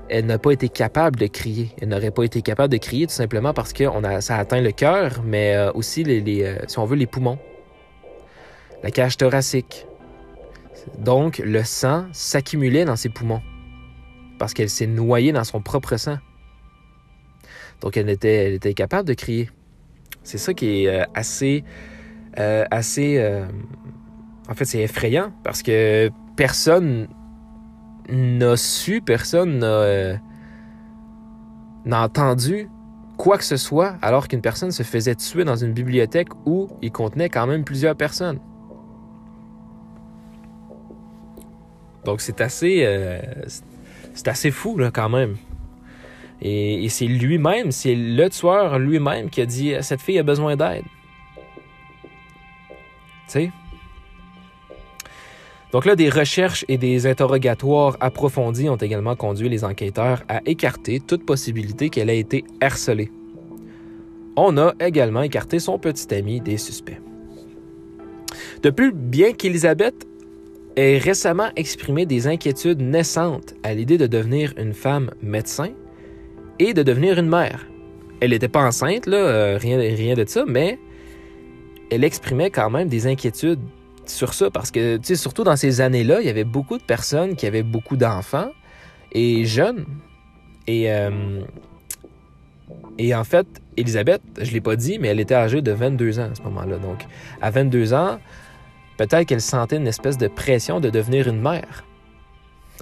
elle n'a pas été capable de crier. Elle n'aurait pas été capable de crier tout simplement parce que a, ça a atteint le cœur, mais euh, aussi, les, euh, si on veut, les poumons, la cage thoracique. Donc, le sang s'accumulait dans ses poumons parce qu'elle s'est noyée dans son propre sang. Donc, elle était, capable de crier. C'est ça qui est assez, assez en fait, c'est effrayant parce que personne n'a su, personne n'a euh, entendu quoi que ce soit alors qu'une personne se faisait tuer dans une bibliothèque où il contenait quand même plusieurs personnes. Donc c'est assez, euh, c'est assez fou là quand même. Et, c'est lui-même, c'est le tueur lui-même qui a dit cette fille a besoin d'aide. Tu sais? Donc là, des recherches et des interrogatoires approfondis ont également conduit les enquêteurs à écarter toute possibilité qu'elle ait été harcelée. On a également écarté son petit ami des suspects. De plus, bien qu'Elisabeth ait récemment exprimé des inquiétudes naissantes à l'idée de devenir une femme médecin et de devenir une mère. Elle n'était pas enceinte, là, euh, rien, rien de ça, mais elle exprimait quand même des inquiétudes sur ça parce que, tu sais, surtout dans ces années-là, il y avait beaucoup de personnes qui avaient beaucoup d'enfants et jeunes. Et, euh, et en fait, Elisabeth, je ne l'ai pas dit, mais elle était âgée de 22 ans à ce moment-là. Donc, à 22 ans, peut-être qu'elle sentait une espèce de pression de devenir une mère.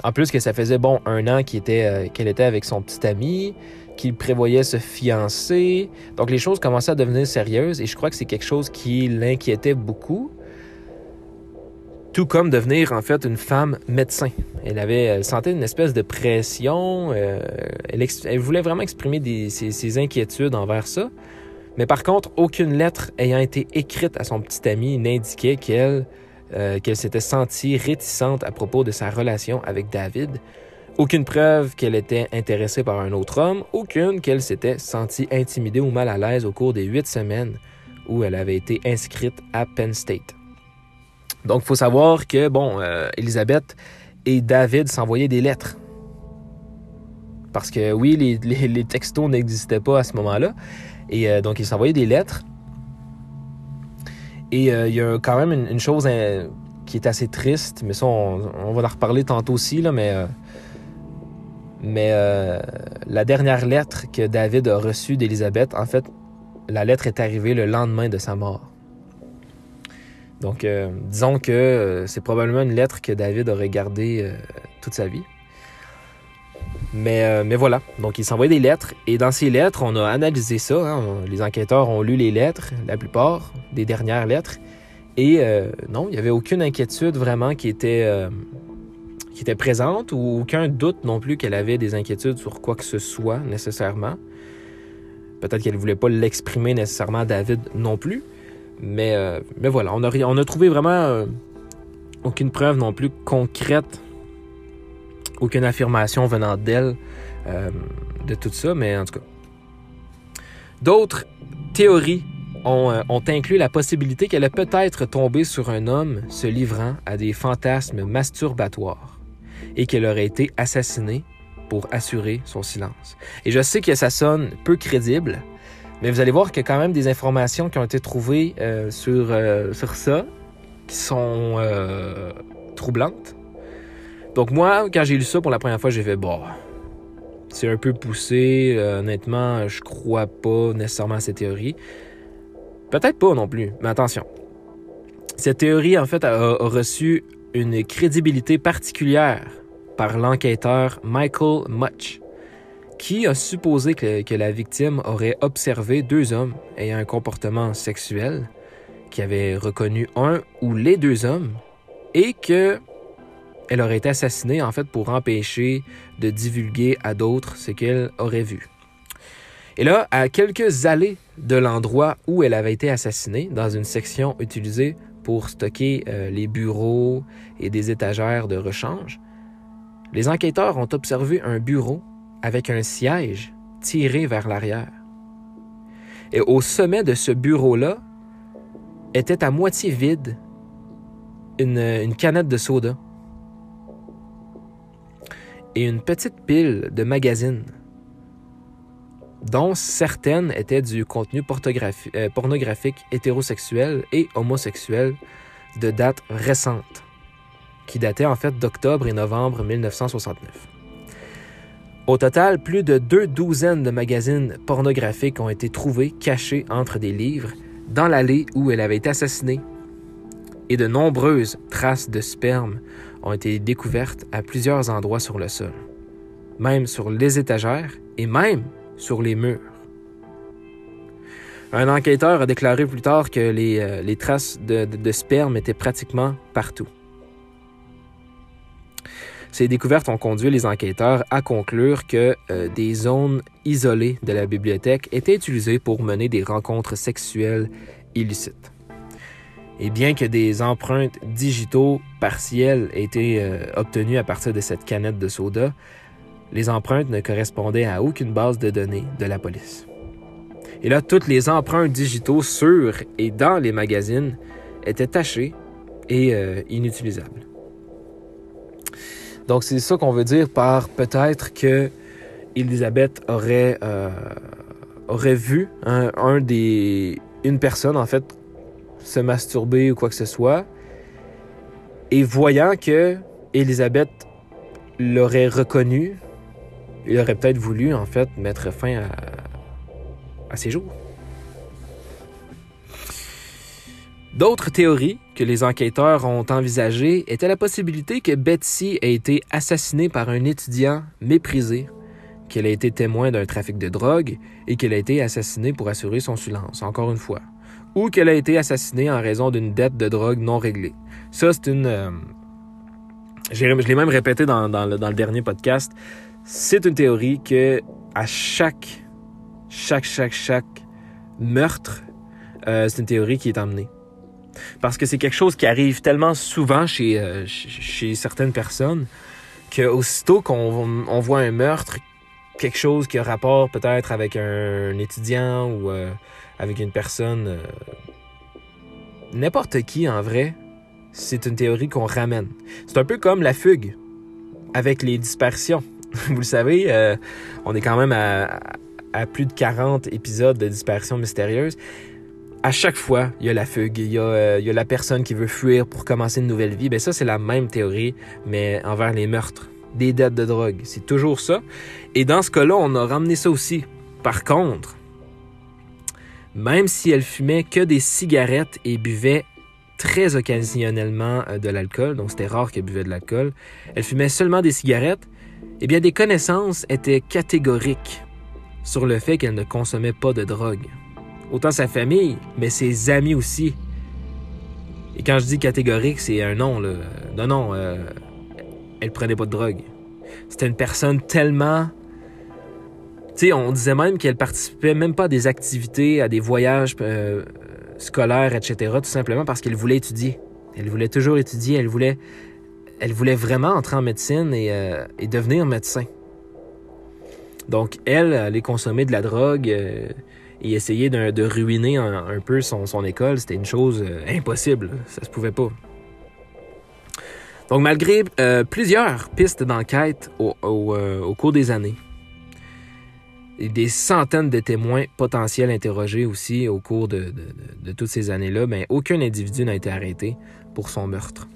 En plus que ça faisait, bon, un an qu'elle était, euh, qu'elle était avec son petit ami, qu'il prévoyait se fiancer. Donc, les choses commençaient à devenir sérieuses et je crois que c'est quelque chose qui l'inquiétait beaucoup tout comme devenir en fait une femme médecin. Elle avait, elle sentait une espèce de pression. Euh, elle, voulait vraiment exprimer ses, inquiétudes envers ça. Mais par contre, aucune lettre ayant été écrite à son petit ami n'indiquait qu'elle euh, qu'elle s'était sentie réticente à propos de sa relation avec David. Aucune preuve qu'elle était intéressée par un autre homme, aucune qu'elle s'était sentie intimidée ou mal à l'aise au cours des huit semaines où elle avait été inscrite à Penn State. Donc, il faut savoir que, bon, euh, et David s'envoyaient des lettres. Parce que, oui, les, textos n'existaient pas à ce moment-là. Et euh, donc, ils s'envoyaient des lettres. Et euh, il y a quand même une, chose qui est assez triste, mais ça, on, va en reparler tantôt aussi, mais... mais la dernière lettre que David a reçue d'Elisabeth, en fait, la lettre est arrivée le lendemain de sa mort. Donc, euh, disons que euh, c'est probablement une lettre que David aurait gardée euh, toute sa vie. Mais, mais voilà, donc il s'envoyait des lettres et dans ces lettres, on a analysé ça. Hein. les enquêteurs ont lu les lettres, la plupart des dernières lettres. Et non, il n'y avait aucune inquiétude vraiment qui était, qui était présente ou aucun doute non plus qu'elle avait des inquiétudes sur quoi que ce soit nécessairement. Peut-être qu'elle ne voulait pas l'exprimer nécessairement à David non plus. Mais, euh, mais voilà, on a, on trouvé vraiment euh, aucune preuve non plus concrète, aucune affirmation venant d'elle euh, de tout ça, mais en tout cas. D'autres théories ont, ont, inclus la possibilité qu'elle a peut-être tombé sur un homme se livrant à des fantasmes masturbatoires et qu'elle aurait été assassinée pour assurer son silence. Et je sais que ça sonne peu crédible, mais vous allez voir qu'il y a quand même des informations qui ont été trouvées euh, sur, euh, sur ça qui sont euh, troublantes. Donc moi, quand j'ai lu ça pour la première fois, j'ai fait bon, c'est un peu poussé. honnêtement, je crois pas nécessairement à cette théorie. Peut-être pas non plus, mais attention. Cette théorie, en fait, a reçu une crédibilité particulière par l'enquêteur Michael Much qui a supposé que, la victime aurait observé deux hommes ayant un comportement sexuel, qui avaient reconnu un ou les deux hommes, et que elle aurait été assassinée en fait pour empêcher de divulguer à d'autres ce qu'elle aurait vu. Et là, à quelques allées de l'endroit où elle avait été assassinée, dans une section utilisée pour stocker euh, les bureaux et des étagères de rechange, les enquêteurs ont observé un bureau avec un siège tiré vers l'arrière. Et au sommet de ce bureau-là était à moitié vide une, une canette de soda et une petite pile de magazines, dont certaines étaient du contenu euh, pornographique hétérosexuel et homosexuel de date récente, qui datait en fait d'octobre et novembre 1969. Au total, plus de deux douzaines de magazines pornographiques ont été trouvés cachés entre des livres dans l'allée où elle avait été assassinée, et de nombreuses traces de sperme ont été découvertes à plusieurs endroits sur le sol, même sur les étagères et même sur les murs. Un enquêteur a déclaré plus tard que les, euh, traces de, sperme étaient pratiquement partout. Ces découvertes ont conduit les enquêteurs à conclure que euh, des zones isolées de la bibliothèque étaient utilisées pour mener des rencontres sexuelles illicites. Et bien que des empreintes digitaux partielles aient été euh, obtenues à partir de cette canette de soda, les empreintes ne correspondaient à aucune base de données de la police. Et là, toutes les empreintes digitaux sur et dans les magazines étaient tachées et euh, inutilisables. Donc c'est ça qu'on veut dire par peut-être que Elisabeth aurait, euh, vu une personne en fait se masturber ou quoi que ce soit, et voyant que Elisabeth l'aurait reconnu, il aurait peut-être voulu en fait mettre fin à, à ses jours. D'autres théories que les enquêteurs ont envisagées étaient la possibilité que Betsy ait été assassinée par un étudiant méprisé, qu'elle a été témoin d'un trafic de drogue et qu'elle a été assassinée pour assurer son silence, encore une fois, ou qu'elle a été assassinée en raison d'une dette de drogue non réglée. Ça, c'est une... Euh, je l'ai même répété dans, le, dernier podcast. C'est une théorie que à chaque, chaque, chaque, chaque meurtre, euh, c'est une théorie qui est emmenée. Parce que c'est quelque chose qui arrive tellement souvent chez, euh, chez certaines personnes qu'aussitôt qu'on on voit un meurtre, quelque chose qui a rapport peut-être avec un, étudiant ou euh, avec une personne, n'importe qui en vrai, c'est une théorie qu'on ramène. C'est un peu comme la fugue avec les disparitions. Vous le savez, euh, on est quand même à, plus de 40 épisodes de disparitions mystérieuses. À chaque fois, il y a la fugue, il y a, euh, y a la personne qui veut fuir pour commencer une nouvelle vie. Ben ça, c'est la même théorie, mais envers les meurtres, des dettes de drogue. C'est toujours ça. Et dans ce cas-là, on a ramené ça aussi. Par contre, même si elle fumait que des cigarettes et buvait très occasionnellement euh, de l'alcool, donc c'était rare qu'elle buvait de l'alcool, elle fumait seulement des cigarettes, eh bien, des connaissances étaient catégoriques sur le fait qu'elle ne consommait pas de drogue. Autant sa famille, mais ses amis aussi. Et quand je dis catégorique, c'est un non, là. Non, non, euh, elle prenait pas de drogue. C'était une personne tellement. On disait même qu'elle participait même pas à des activités, à des voyages euh, scolaires, etc., tout simplement parce qu'elle voulait étudier. Elle voulait toujours étudier, elle voulait elle voulait vraiment entrer en médecine et, euh, devenir médecin. Donc, elle allait consommer de la drogue euh, et essayer de, ruiner un, peu son, école. C'était une chose impossible. Ça se pouvait pas. Donc, malgré plusieurs pistes d'enquête au, cours des années, et des centaines de témoins potentiels interrogés aussi au cours de, toutes ces années-là, mais ben, aucun individu n'a été arrêté pour son meurtre.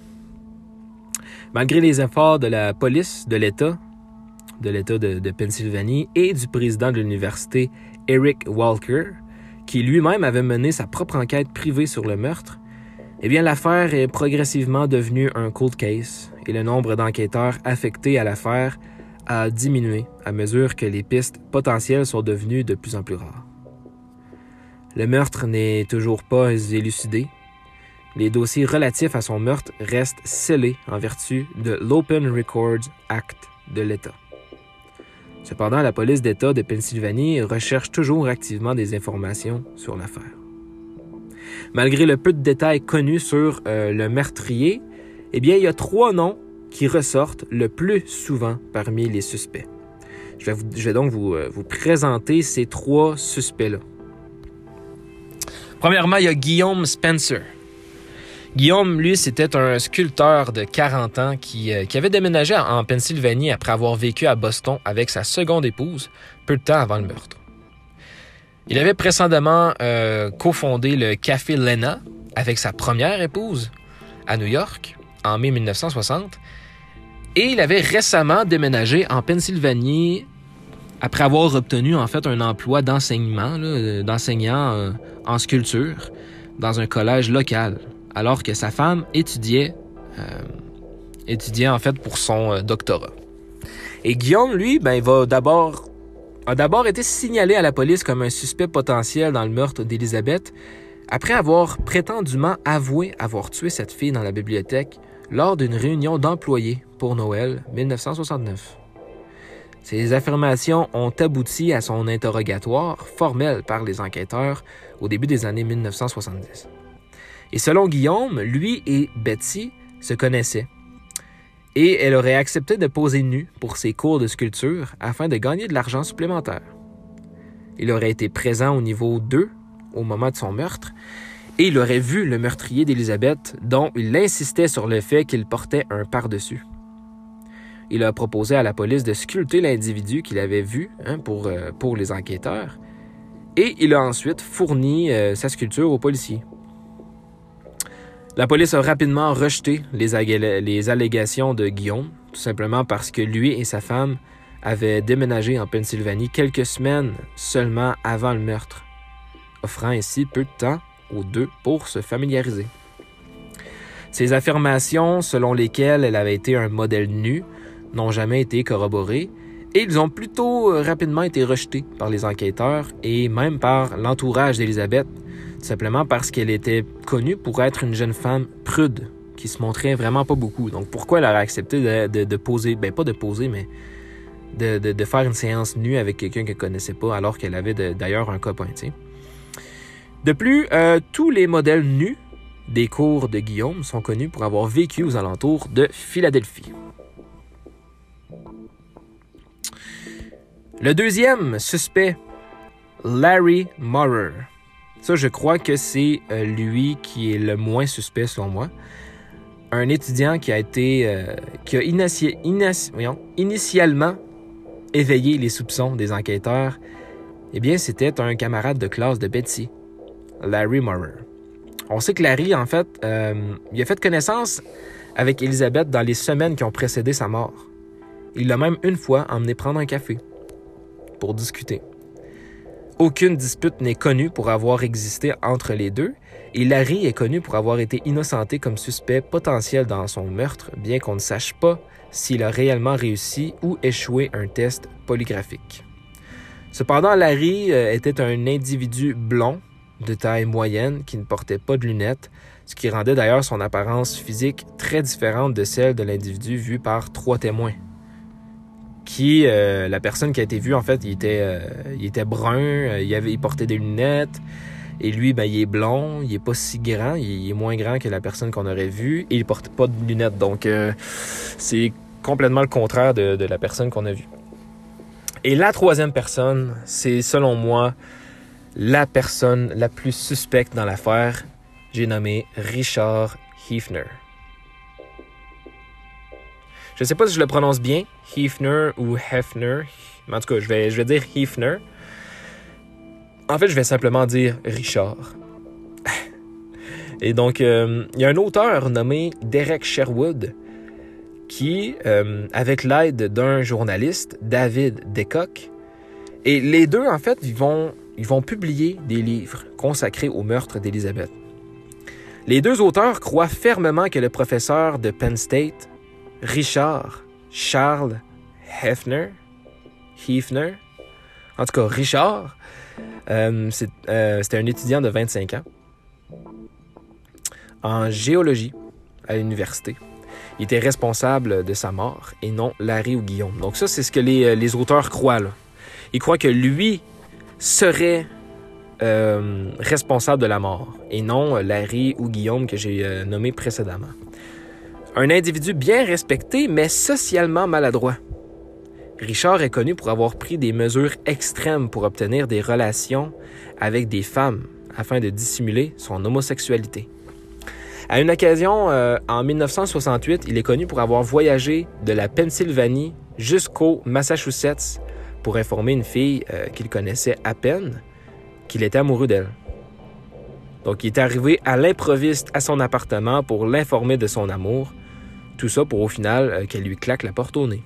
Malgré les efforts de la police de l'État, de l'État de, Pennsylvanie et du président de l'université Eric Walker, qui lui-même avait mené sa propre enquête privée sur le meurtre, eh bien l'affaire est progressivement devenue un cold case et le nombre d'enquêteurs affectés à l'affaire diminué à mesure que les pistes potentielles sont devenues de plus en plus rares. Le meurtre n'est toujours pas élucidé les dossiers relatifs à son meurtre restent scellés en vertu de l'Open Records Act de l'État. Cependant, la police d'État de Pennsylvanie recherche toujours activement des informations sur l'affaire. Malgré le peu de détails connus sur euh, le meurtrier, eh il y a trois noms qui ressortent le plus souvent parmi les suspects. Je vais, donc vous, euh, vous présenter ces trois suspects-là. Premièrement, il y a Guillaume Spencer. Guillaume, lui, c'était un sculpteur de 40 ans qui, euh, qui, avait déménagé en Pennsylvanie après avoir vécu à Boston avec sa seconde épouse peu de temps avant le meurtre. Il avait précédemment euh, cofondé le Café Lena avec sa première épouse à New York en mai 1960 et il avait récemment déménagé en Pennsylvanie après avoir obtenu en fait un emploi d'enseignement, d'enseignant euh, en sculpture dans un collège local alors que sa femme étudiait, euh, étudiait en fait pour son euh, doctorat. Et Guillaume, lui, ben, va d'abord, a d'abord été signalé à la police comme un suspect potentiel dans le meurtre d'Elisabeth, après avoir prétendument avoué avoir tué cette fille dans la bibliothèque lors d'une réunion d'employés pour Noël 1969. Ces affirmations ont abouti à son interrogatoire formel par les enquêteurs au début des années 1970. Et selon Guillaume, lui et Betsy se connaissaient. Et elle aurait accepté de poser nue pour ses cours de sculpture afin de gagner de l'argent supplémentaire. Il aurait été présent au niveau 2 au moment de son meurtre et il aurait vu le meurtrier d'Élisabeth dont il insistait sur le fait qu'il portait un par-dessus. Il a proposé à la police de sculpter l'individu qu'il avait vu hein, pour, euh, pour les enquêteurs et il a ensuite fourni euh, sa sculpture aux policiers. La police a rapidement rejeté les, allégations de Guillaume, tout simplement parce que lui et sa femme avaient déménagé en Pennsylvanie quelques semaines seulement avant le meurtre, offrant ainsi peu de temps aux deux pour se familiariser. Ces affirmations, selon lesquelles elle avait été un modèle nu, n'ont jamais été corroborées et ils ont plutôt rapidement été rejetés par les enquêteurs et même par l'entourage d'Elisabeth, simplement parce qu'elle était connue pour être une jeune femme prude, qui se montrait vraiment pas beaucoup. Donc pourquoi elle aurait accepté de, poser, ben pas de poser, mais de, faire une séance nue avec quelqu'un qu'elle connaissait pas, alors qu'elle avait d'ailleurs un copain, De plus, euh, tous les modèles nus des cours de Guillaume sont connus pour avoir vécu aux alentours de Philadelphie. Le deuxième suspect, Larry Maurer. Ça, je crois que c'est euh, lui qui est le moins suspect selon moi. Un étudiant qui a été, euh, qui a initialement éveillé les soupçons des enquêteurs, eh bien, c'était un camarade de classe de Betsy, Larry Maurer. On sait que Larry, en fait, euh, il a fait connaissance avec Elizabeth dans les semaines qui ont précédé sa mort. Il l'a même une fois emmené prendre un café pour discuter. Aucune dispute n'est connue pour avoir existé entre les deux, et Larry est connu pour avoir été innocenté comme suspect potentiel dans son meurtre, bien qu'on ne sache pas s'il a réellement réussi ou échoué un test polygraphique. Cependant, Larry euh, était un individu blond, de taille moyenne, qui ne portait pas de lunettes, ce qui rendait d'ailleurs son apparence physique très différente de celle de l'individu vu par trois témoins. Qui euh, la personne qui a été vue en fait il était euh, brun euh, il avait il portait des lunettes et lui ben il est blond il est pas si grand il est moins grand que la personne qu'on aurait vue et il porte pas de lunettes. Donc c'est complètement le contraire de, de la personne qu'on a vue. Et la troisième personne c'est selon moi la personne la plus suspecte dans l'affaire j'ai nommé Richard Hefner je sais pas si je le prononce bien, Hefner ou Hefner. Mais en tout cas, je vais, je vais dire Hefner. En fait, je vais simplement dire Richard. Et donc, euh, il y a un auteur nommé Derek Sherwood qui, euh, avec l'aide d'un journaliste, David Decock, et les deux, en fait, ils vont, ils vont publier des livres consacrés au meurtre d'Elizabeth. Les deux auteurs croient fermement que le professeur de Penn State Richard Charles Hefner, Hefner, en tout cas Richard, euh, euh, c'était un étudiant de 25 ans en géologie à l'université. Il était responsable de sa mort et non Larry ou Guillaume. Donc ça, c'est ce que les, euh, les, auteurs croient. Là. Ils croient que lui serait responsable de la mort et non Larry ou Guillaume que j'ai nommé précédemment. Un individu bien respecté, mais socialement maladroit. Richard est connu pour avoir pris des mesures extrêmes pour obtenir des relations avec des femmes afin de dissimuler son homosexualité. À une occasion, euh, en 1968, il est connu pour avoir voyagé de la Pennsylvanie jusqu'au Massachusetts pour informer une fille euh, qu'il connaissait à peine qu'il était amoureux d'elle. Donc il est arrivé à l'improviste à son appartement pour l'informer de son amour, tout ça pour au final euh, qu'elle lui claque la porte au nez.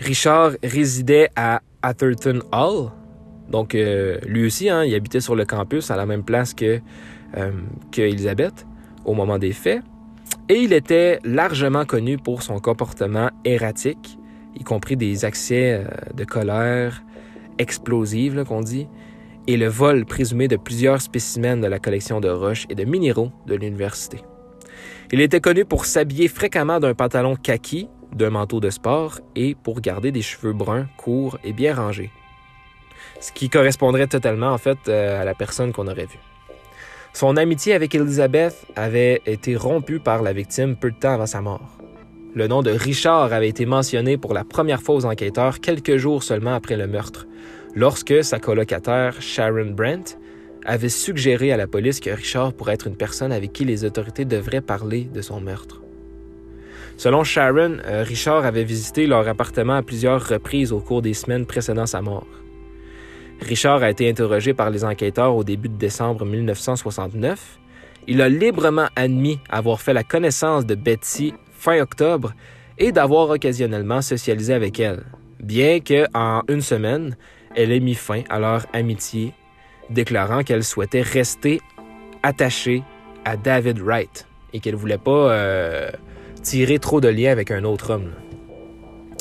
Richard résidait à Atherton Hall, donc lui aussi, hein, il habitait sur le campus à la même place que euh, au moment des faits. Et il était largement connu pour son comportement erratique, y compris des accès euh, de colère explosive, qu'on dit, et le vol présumé de plusieurs spécimens de la collection de roches et de minéraux de l'université. Il était connu pour s'habiller fréquemment d'un pantalon kaki, d'un manteau de sport et pour garder des cheveux bruns, courts et bien rangés. Ce qui correspondrait totalement en fait euh, à la personne qu'on aurait vue. Son amitié avec Elizabeth avait été rompue par la victime peu de temps avant sa mort. Le nom de Richard avait été mentionné pour la première fois aux enquêteurs quelques jours seulement après le meurtre, lorsque sa colocataire Sharon Brent avait suggéré à la police que Richard pourrait être une personne avec qui les autorités devraient parler de son meurtre. Selon Sharon, euh, Richard avait visité leur appartement à plusieurs reprises au cours des semaines précédant sa mort. Richard a été interrogé par les enquêteurs au début de décembre 1969. Il a librement admis avoir fait la connaissance de Betsy fin octobre et d'avoir occasionnellement socialisé avec elle, bien que en une semaine, elle ait mis fin à leur amitié, déclarant qu'elle souhaitait rester attachée à David Wright et qu'elle ne voulait pas euh, tirer trop de liens avec un autre homme.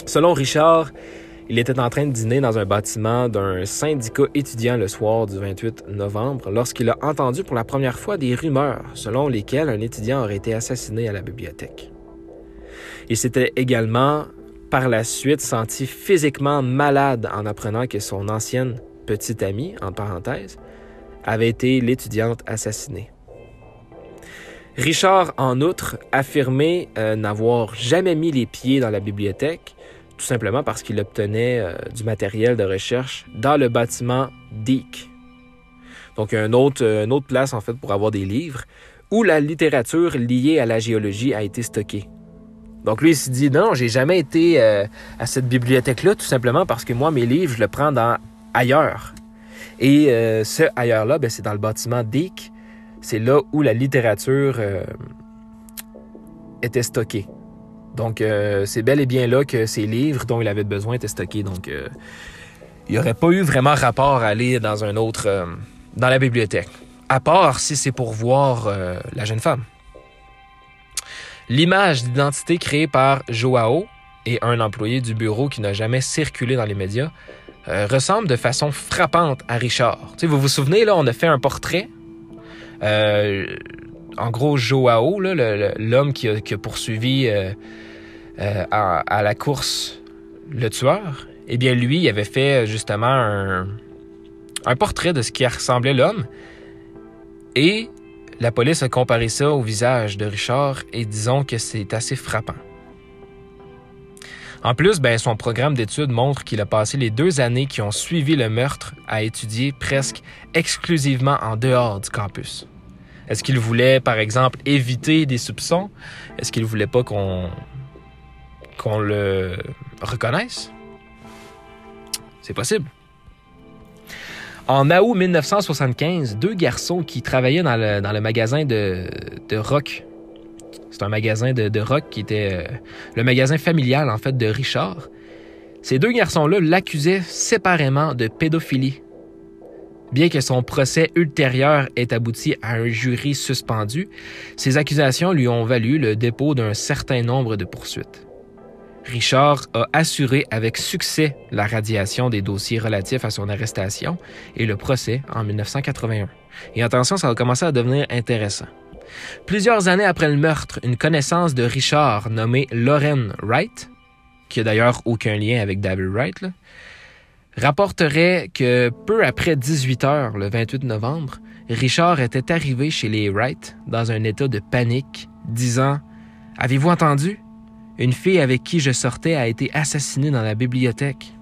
Selon Richard, il était en train de dîner dans un bâtiment d'un syndicat étudiant le soir du 28 novembre lorsqu'il a entendu pour la première fois des rumeurs selon lesquelles un étudiant aurait été assassiné à la bibliothèque. Il s'était également par la suite senti physiquement malade en apprenant que son ancienne petite amie, en parenthèse, avait été l'étudiante assassinée. Richard, en outre, affirmait euh, n'avoir jamais mis les pieds dans la bibliothèque tout simplement parce qu'il obtenait euh, du matériel de recherche dans le bâtiment DEEC. Donc, une autre, une autre place, en fait, pour avoir des livres où la littérature liée à la géologie a été stockée. Donc, lui, il s'est dit, non, j'ai jamais été euh, à cette bibliothèque-là, tout simplement parce que moi, mes livres, je le prends dans ailleurs. Et euh, ce ailleurs-là, ben, c'est dans le bâtiment DEEC. C'est là où la littérature était stockée. Donc, euh, c'est bel et bien là que ces livres dont il avait besoin étaient stockés. Donc, euh, il n'y aurait pas eu vraiment rapport à aller dans un autre, euh, dans la bibliothèque. À part si c'est pour voir la jeune femme. L'image d'identité créée par Joao et un employé du bureau qui n'a jamais circulé dans les médias ressemble de façon frappante à Richard. Vous vous souvenez, là, on a fait un portrait. en gros, Joao, l'homme qui, a poursuivi euh, à, la course le tueur, eh bien lui, il avait fait justement un, un portrait de ce qui ressemblait l'homme. Et la police a comparé ça au visage de Richard et disons que c'est assez frappant. En plus, ben, son programme d'études montre qu'il a passé les deux années qui ont suivi le meurtre à étudier presque exclusivement en dehors du campus. Est-ce qu'il voulait, par exemple, éviter des soupçons? Est-ce qu'il voulait pas qu'on qu'on le reconnaisse? C'est possible. En août 1975, deux garçons qui travaillaient dans le, magasin de, rock, c'est un magasin de, rock qui était euh, le magasin familial en fait de Richard, ces deux garçons-là l'accusaient séparément de pédophilie. Bien que son procès ultérieur ait abouti à un jury suspendu, ces accusations lui ont valu le dépôt d'un certain nombre de poursuites. Richard a assuré avec succès la radiation des dossiers relatifs à son arrestation et le procès en 1981. Et attention, ça va commencer à devenir intéressant. Plusieurs années après le meurtre, une connaissance de Richard nommée Lauren Wright, qui a d'ailleurs aucun lien avec David Wright, rapporterait que peu après 18 heures, le 28 novembre, Richard était arrivé chez les Wright dans un état de panique, disant Avez-vous entendu? Une fille avec qui je sortais a été assassinée dans la bibliothèque.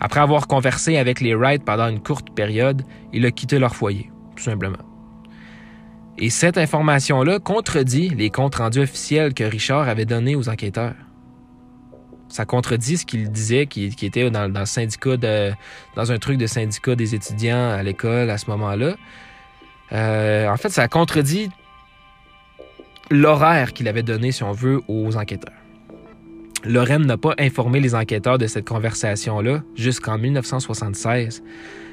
Après avoir conversé avec les Wright pendant une courte période, il a quitté leur foyer, tout simplement. Et cette information-là contredit les comptes rendus officiels que Richard avait donnés aux enquêteurs. Ça contredit ce qu'il disait, qui, était dans, le syndicat dans un truc de syndicat des étudiants à l'école à ce moment-là. Euh, en fait, ça contredit l'horaire qu'il avait donné, si on veut, aux enquêteurs. Lorraine n'a pas informé les enquêteurs de cette conversation-là jusqu'en 1976,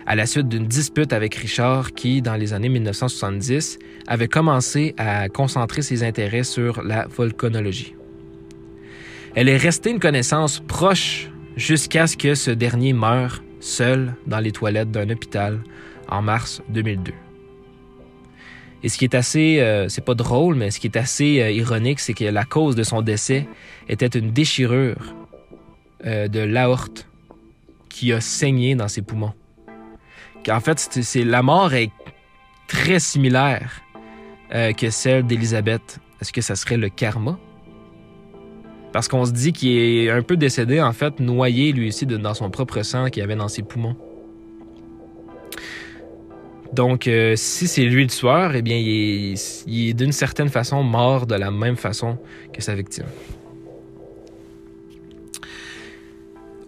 à la suite d'une dispute avec Richard qui, dans les années 1970, avait commencé à concentrer ses intérêts sur la volcanologie. Elle est restée une connaissance proche jusqu'à ce que ce dernier meure seul dans les toilettes d'un hôpital en mars 2002. Et ce qui est assez, euh, c'est pas drôle, mais ce qui est assez euh, ironique, c'est que la cause de son décès était une déchirure euh, de l'aorte qui a saigné dans ses poumons. En fait, c'est la mort est très similaire que celle d'Élisabeth. Est-ce que ça serait le karma? Parce qu'on se dit qu'il est un peu décédé, en fait, noyé lui aussi dans son propre sang qu'il avait dans ses poumons. Donc, euh, si c'est lui le tueur, eh bien, il est, d'une certaine façon mort de la même façon que sa victime.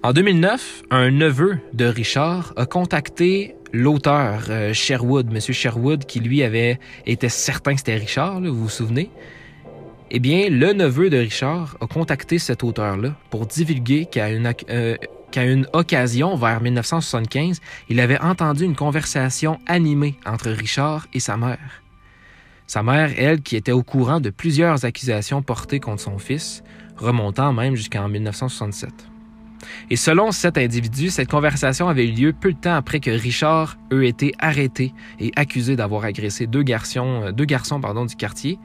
En 2009, un neveu de Richard a contacté l'auteur euh, Sherwood, Monsieur Sherwood, qui lui avait été certain que c'était Richard, vous vous souvenez. Eh bien, le neveu de Richard a contacté cet auteur-là pour divulguer qu'à une, euh, qu'à une occasion, vers 1975, il avait entendu une conversation animée entre Richard et sa mère. Sa mère, elle, qui était au courant de plusieurs accusations portées contre son fils, remontant même jusqu'en 1967. Et selon cet individu, cette conversation avait eu lieu peu de temps après que Richard eût été arrêté et accusé d'avoir agressé deux garçons, euh, du quartier,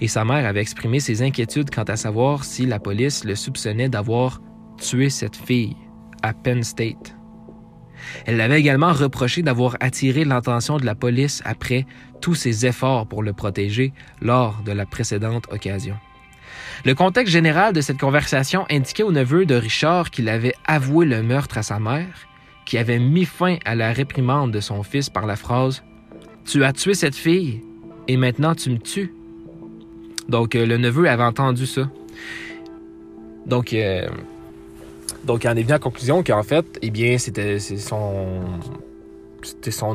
et sa mère avait exprimé ses inquiétudes quant à savoir si la police le soupçonnait d'avoir tué cette fille à Penn State. Elle l'avait également reproché d'avoir attiré l'attention de la police après tous ses efforts pour le protéger lors de la précédente occasion. Le contexte général de cette conversation indiquait au neveu de Richard qu'il avait avoué le meurtre à sa mère, qui avait mis fin à la réprimande de son fils par la phrase Tu as tué cette fille et maintenant tu me tues. Donc euh, le neveu avait entendu ça. Donc euh, donc, il en est venu à la conclusion qu'en fait, eh bien, c'était son,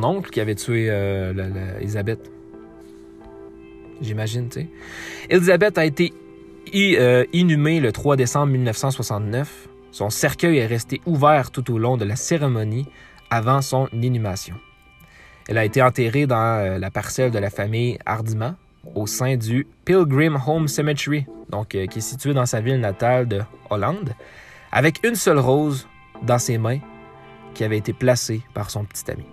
oncle qui avait tué euh, Elisabeth. J'imagine, tu sais. Elisabeth a été euh, inhumée le 3 décembre 1969. Son cercueil est resté ouvert tout au long de la cérémonie avant son inhumation. Elle a été enterrée dans euh, la parcelle de la famille Hardima au sein du Pilgrim Home Cemetery, donc, qui est situé dans sa ville natale de Hollande avec une seule rose dans ses mains qui avait été placée par son petit ami.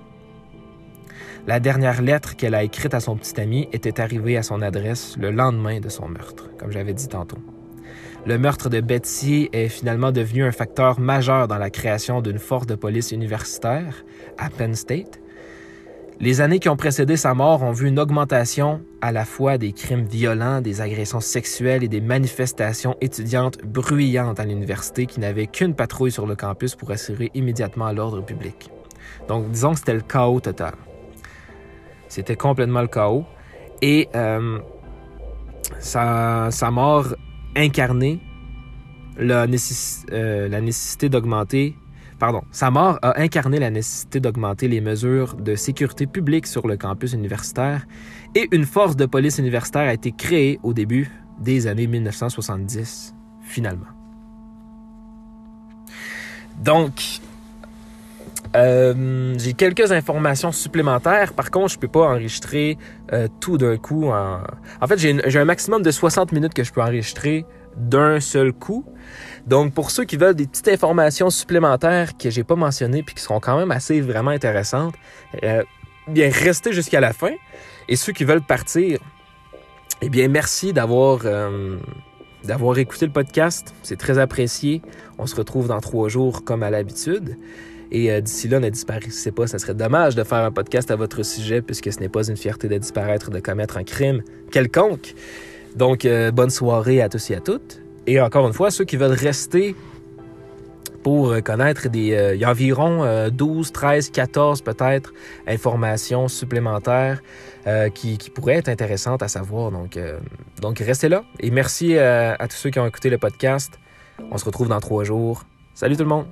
La dernière lettre qu'elle a écrite à son petit ami était arrivée à son adresse le lendemain de son meurtre, comme j'avais dit tantôt. Le meurtre de Betsy est finalement devenu un facteur majeur dans la création d'une force de police universitaire à Penn State les années qui ont précédé sa mort ont vu une augmentation à la fois des crimes violents, des agressions sexuelles et des manifestations étudiantes bruyantes à l'université qui n'avaient qu'une patrouille sur le campus pour assurer immédiatement l'ordre public. Donc disons que c'était le chaos total. C'était complètement le chaos. Et euh, sa, mort incarnait la, euh, la nécessité d'augmenter Pardon, sa mort a incarné la nécessité d'augmenter les mesures de sécurité publique sur le campus universitaire et une force de police universitaire a été créée au début des années 1970, finalement. Donc, euh, j'ai quelques informations supplémentaires. Par contre, je peux pas enregistrer euh, tout d'un coup. En, en fait, j'ai un maximum de 60 minutes que je peux enregistrer d'un seul coup. Donc, pour ceux qui veulent des petites informations supplémentaires que j'ai pas mentionnées puis qui seront quand même assez vraiment intéressantes, euh, bien, restez jusqu'à la fin. Et ceux qui veulent partir, eh bien, merci d'avoir euh, d'avoir écouté le podcast. C'est très apprécié. On se retrouve dans trois jours comme à l'habitude. Et euh, d'ici là, ne disparaissez pas. Ça serait dommage de faire un podcast à votre sujet puisque ce n'est pas une fierté de disparaître, de commettre un crime quelconque. Donc, bonne soirée à tous et à toutes. Et encore une fois, ceux qui veulent rester pour connaître des... il y a environ 12, 13, 14 peut-être informations supplémentaires qui, qui, pourraient être intéressantes à savoir. Donc, donc restez là. Et merci à tous ceux qui ont écouté le podcast. On se retrouve dans trois jours. Salut tout le monde!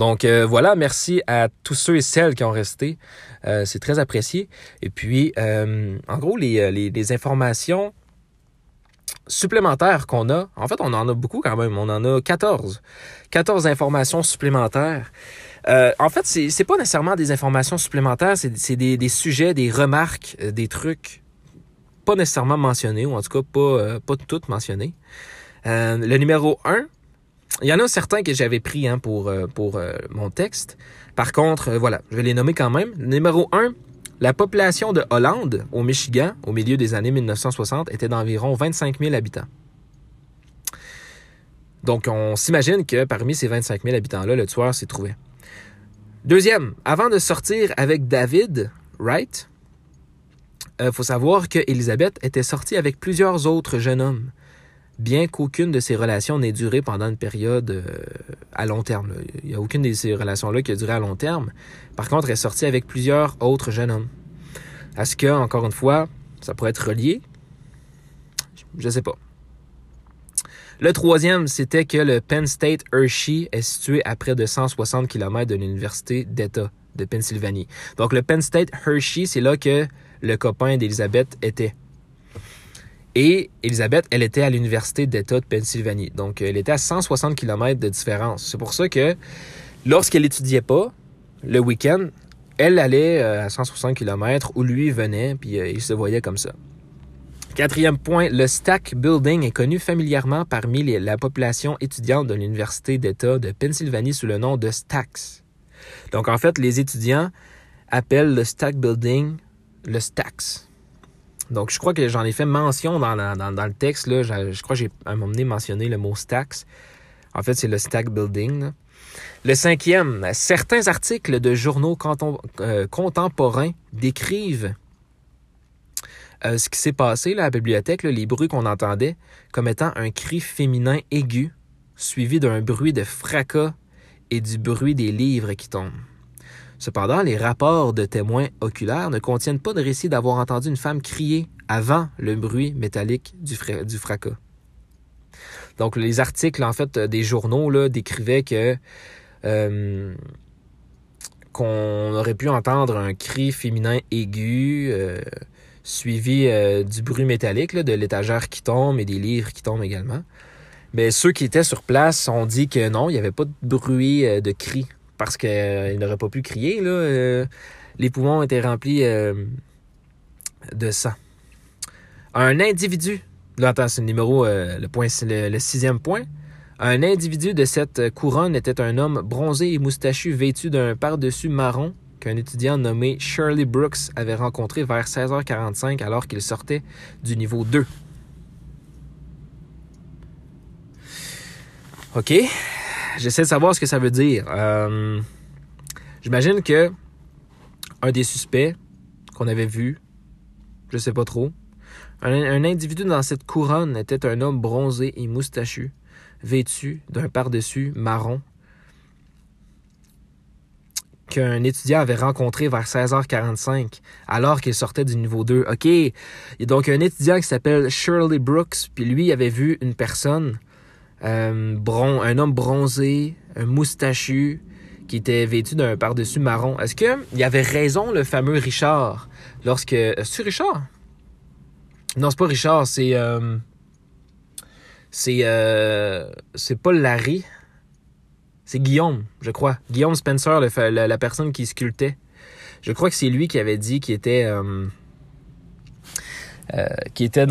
Donc euh, voilà, merci à tous ceux et celles qui ont resté. Euh, c'est très apprécié. Et puis, euh, en gros, les, les, informations supplémentaires qu'on a, en fait, on en a beaucoup quand même. On en a 14. 14 informations supplémentaires. en fait, c'est, c'est pas nécessairement des informations supplémentaires, c'est, des, des, sujets, des remarques, des trucs pas nécessairement mentionnés, ou en tout cas pas, pas toutes mentionnés. le numéro 1, il y en a certains que j'avais pris hein, pour, euh, euh, mon texte. Par contre, euh, voilà, je vais les nommer quand même. Numéro 1, la population de Hollande, au Michigan, au milieu des années 1960, était d'environ 25 000 habitants. Donc, on s'imagine que parmi ces 25 000 habitants-là, le tueur s'est trouvé. Deuxième, avant de sortir avec David Wright, il faut savoir que Elizabeth était sortie avec plusieurs autres jeunes hommes bien qu'aucune de ces relations n'ait duré pendant une période euh, à long terme. Il n'y a aucune de ces relations-là qui a duré à long terme. Par contre, elle est sortie avec plusieurs autres jeunes hommes. Est-ce que, encore une fois, ça pourrait être relié? Je ne sais pas. Le troisième, c'était que le Penn State Hershey est situé à près de 160 km de l'Université d'État de Pennsylvanie. Donc, le Penn State Hershey, c'est là que le copain d'Elizabeth était. Et Elisabeth, elle était à l'Université d'État de Pennsylvanie. Donc, elle était à 160 km de différence. C'est pour ça que lorsqu'elle étudiait pas, le week-end, elle allait euh, à 160 km où lui venait, puis euh, il se voyait comme ça. Quatrième point, le Stack Building est connu familièrement parmi la population étudiante de l'Université d'État de Pennsylvanie sous le nom de Stacks. Donc, en fait, les étudiants appellent le Stack Building le Stacks. Donc, je crois que j'en ai fait mention dans, le texte. Je, crois que j'ai à un moment donné mentionné le mot stacks. En fait, c'est le stack building. Le cinquième, certains articles de journaux euh, contemporains décrivent euh, ce qui s'est passé à la bibliothèque, les bruits qu'on entendait, comme étant un cri féminin aigu, suivi d'un bruit de fracas et du bruit des livres qui tombent. Cependant, les rapports de témoins oculaires ne contiennent pas de récit d'avoir entendu une femme crier avant le bruit métallique du, fracas. Donc, les articles, en fait, des journaux décrivaient que euh, qu'on aurait pu entendre un cri féminin aigu euh, suivi euh, du bruit métallique de l'étagère qui tombe et des livres qui tombent également. Mais ceux qui étaient sur place ont dit que non, il n'y avait pas de bruit de cri parce qu'il euh, n'aurait pas pu crier. Euh, les poumons étaient remplis euh, de sang. Un individu, là, attends, c'est le numéro, le sixième point. Un individu de cette couronne était un homme bronzé et moustachu vêtu d'un par-dessus marron qu'un étudiant nommé Shirley Brooks avait rencontré vers 16h45 alors qu'il sortait du niveau 2. OK j'essaie de savoir ce que ça veut dire. Euh, j'imagine que un des suspects qu'on avait vu, je sais pas trop, un, individu dans cette couronne était un homme bronzé et moustachu, vêtu d'un par-dessus marron, qu'un étudiant avait rencontré vers 16h45 alors qu'il sortait du niveau 2. OK, il y a donc un étudiant qui s'appelle Shirley Brooks, puis lui avait vu une personne euh, un homme bronzé, un moustachu, qui était vêtu d'un par-dessus marron. Est-ce qu'il avait raison, le fameux Richard, lorsque... Est-ce Richard? Non, c'est pas Richard, c'est... Euh, c'est... Euh, c'est pas Larry. C'est Guillaume, je crois. Guillaume Spencer, la, personne qui sculptait. Je crois que c'est lui qui avait dit qu'il était... Euh, qui était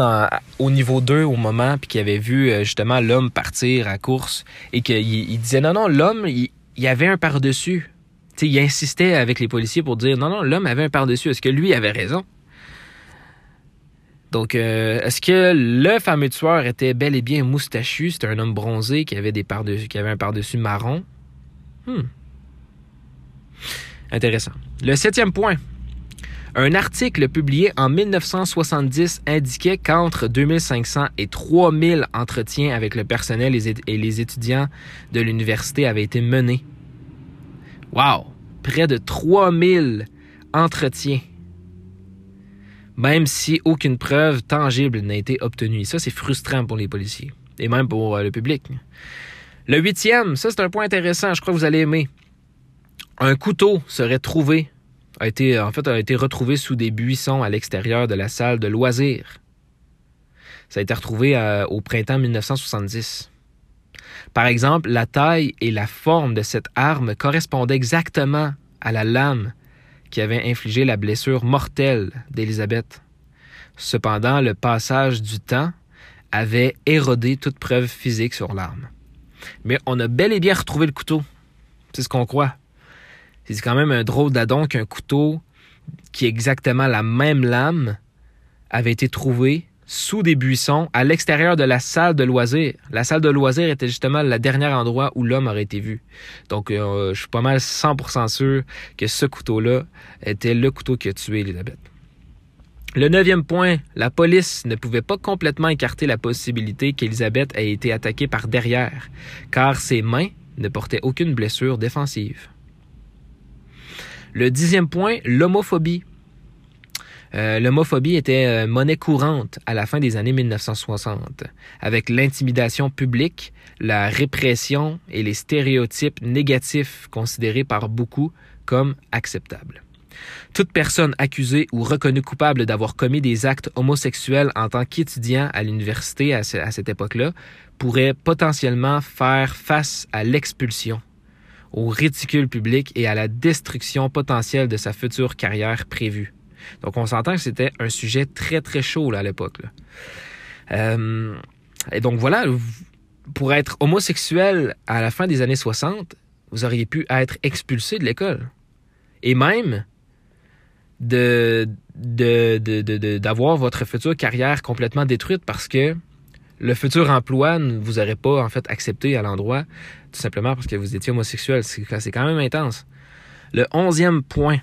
au niveau 2 au moment, puis qui avait vu euh, justement l'homme partir à course, et qu'il il disait non, non, l'homme, il, y avait un par-dessus. il insistait avec les policiers pour dire non, non, l'homme avait un par-dessus. Est-ce que lui avait raison? Donc, euh, est-ce que le fameux tueur était bel et bien moustachu? C'était un homme bronzé qui avait, des qui avait un par-dessus marron? Hmm. Intéressant. Le septième point. Un article publié en 1970 indiquait qu'entre 2500 et 3000 entretiens avec le personnel et les étudiants de l'université avaient été menés. Wow! Près de 3000 entretiens. Même si aucune preuve tangible n'a été obtenue. Ça, c'est frustrant pour les policiers. Et même pour euh, le public. Le huitième, ça c'est un point intéressant, je crois que vous allez aimer. Un couteau serait trouvé a été, en fait, a été retrouvé sous des buissons à l'extérieur de la salle de loisirs. Ça a été retrouvé euh, au printemps 1970. Par exemple, la taille et la forme de cette arme correspondaient exactement à la lame qui avait infligé la blessure mortelle d'Élisabeth. Cependant, le passage du temps avait érodé toute preuve physique sur l'arme. Mais on a bel et bien retrouvé le couteau. C'est ce qu'on croit. C'est quand même un drôle d'adon qu'un couteau qui est exactement la même lame avait été trouvé sous des buissons à l'extérieur de la salle de loisirs. La salle de loisirs était justement le dernier endroit où l'homme aurait été vu. Donc, euh, je suis pas mal 100% sûr que ce couteau-là était le couteau qui a tué Elisabeth. Le neuvième point, la police ne pouvait pas complètement écarter la possibilité qu'Elisabeth ait été attaquée par derrière, car ses mains ne portaient aucune blessure défensive. Le dixième point, l'homophobie. Euh, l'homophobie était euh, monnaie courante à la fin des années 1960, avec l'intimidation publique, la répression et les stéréotypes négatifs considérés par beaucoup comme acceptables. Toute personne accusée ou reconnue coupable d'avoir commis des actes homosexuels en tant qu'étudiant à l'université à cette époque-là pourrait potentiellement faire face à l'expulsion au ridicule public et à la destruction potentielle de sa future carrière prévue. Donc on s'entend que c'était un sujet très très chaud à l'époque. Euh, et donc voilà, pour être homosexuel à la fin des années 60, vous auriez pu être expulsé de l'école. Et même de, d'avoir votre future carrière complètement détruite parce que le futur emploi ne vous aurait pas en fait accepté à l'endroit, tout simplement parce que vous étiez homosexuel. C'est quand même intense. Le onzième point.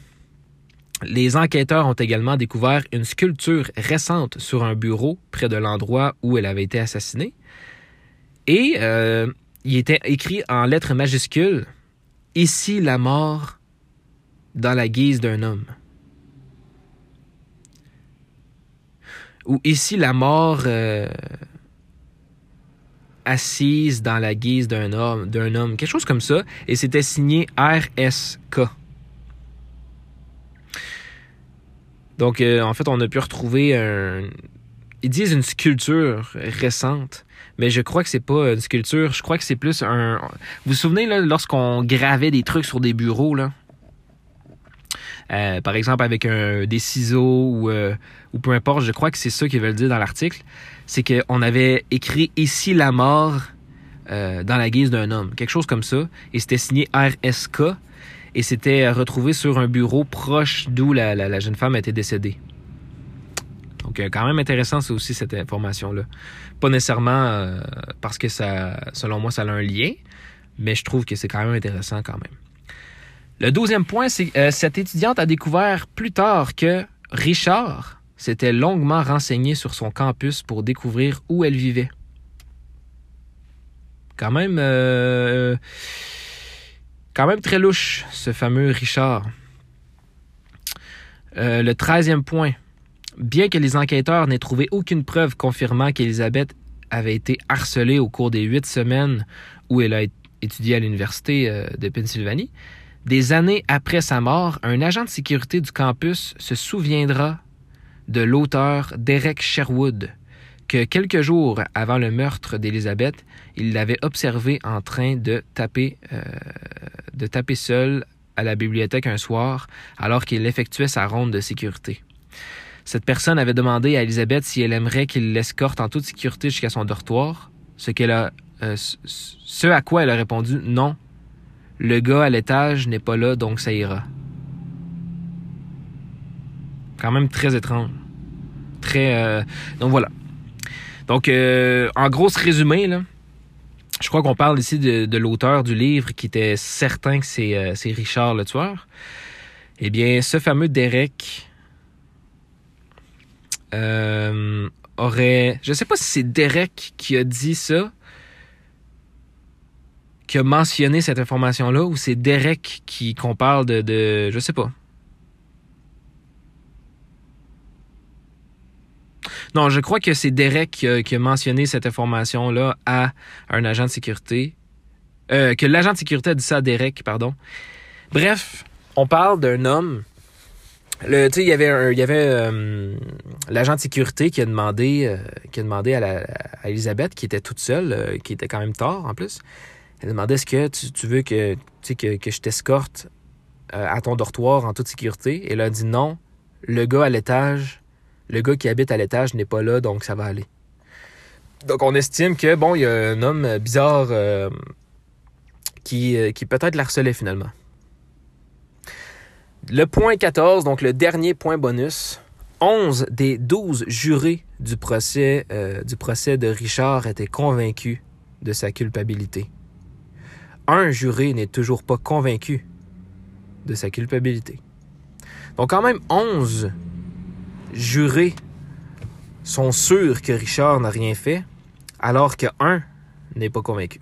Les enquêteurs ont également découvert une sculpture récente sur un bureau près de l'endroit où elle avait été assassinée. Et euh, il était écrit en lettres majuscules Ici la mort dans la guise d'un homme. Ou ici la mort euh, assise dans la guise d'un homme, d'un homme, quelque chose comme ça, et c'était signé RSK. Donc, euh, en fait, on a pu retrouver un. Ils disent une sculpture récente, mais je crois que c'est pas une sculpture. Je crois que c'est plus un. Vous vous souvenez, là, lorsqu'on gravait des trucs sur des bureaux, là? Euh, par exemple, avec des ciseaux ou, euh, ou peu importe, je crois que c'est ça qu'ils veulent dire dans l'article c'est qu'on avait écrit ici la mort euh, dans la guise d'un homme, quelque chose comme ça, et c'était signé RSK, et c'était retrouvé sur un bureau proche d'où la, jeune femme était décédée. Donc, euh, quand même intéressant, c'est aussi cette information-là. Pas nécessairement euh, parce que ça, selon moi, ça a un lien, mais je trouve que c'est quand même intéressant quand même. Le douzième point, c'est que cette étudiante a découvert plus tard que Richard, s'était longuement renseignée sur son campus pour découvrir où elle vivait. Quand même, euh, quand même très louche, ce fameux Richard. Euh, le treizième point. Bien que les enquêteurs n'aient trouvé aucune preuve confirmant qu'Elisabeth avait été harcelée au cours des huit semaines où elle a étudié à l'Université euh, de Pennsylvanie, des années après sa mort, un agent de sécurité du campus se souviendra de l'auteur Derek Sherwood, que quelques jours avant le meurtre d'Elizabeth, il l'avait observé en train de taper, euh, de taper seul à la bibliothèque un soir alors qu'il effectuait sa ronde de sécurité. Cette personne avait demandé à Elisabeth si elle aimerait qu'il l'escorte en toute sécurité jusqu'à son dortoir, ce, qu'elle a, euh, ce à quoi elle a répondu non. Le gars à l'étage n'est pas là, donc ça ira. Quand même très étrange. Très. Euh, donc voilà. Donc, euh, en gros, résumé, là, je crois qu'on parle ici de, l'auteur du livre qui était certain que c'est, euh, Richard le tueur. Eh bien, ce fameux Derek aurait... Je sais pas si c'est Derek qui a dit ça, qui a mentionné cette information-là, ou c'est Derek qui qu'on parle de, de... Je sais pas. Non, je crois que c'est Derek qui a, mentionné cette information-là à un agent de sécurité. Euh, que l'agent de sécurité a dit ça à Derek, pardon. Bref, on parle d'un homme. Le, il y avait, il y avait euh, l'agent de sécurité qui a demandé, euh, qui a demandé à, la, à Elisabeth, qui était toute seule, qui était quand même tard en plus. Elle a demandé est-ce que tu, veux que, que, que je t'escorte à ton dortoir en toute sécurité? Et elle a dit non. Le gars à l'étage, le gars qui habite à l'étage n'est pas là, donc ça va aller. Donc on estime que bon, il y a un homme bizarre euh, qui, euh, qui peut-être l'harcelait finalement. Le point 14, donc le dernier point bonus. 11 des 12 jurés du procès, euh, du procès de Richard étaient convaincus de sa culpabilité. Un juré n'est toujours pas convaincu de sa culpabilité. Donc quand même 11 jurés sont sûrs que Richard n'a rien fait, alors que un n'est pas convaincu.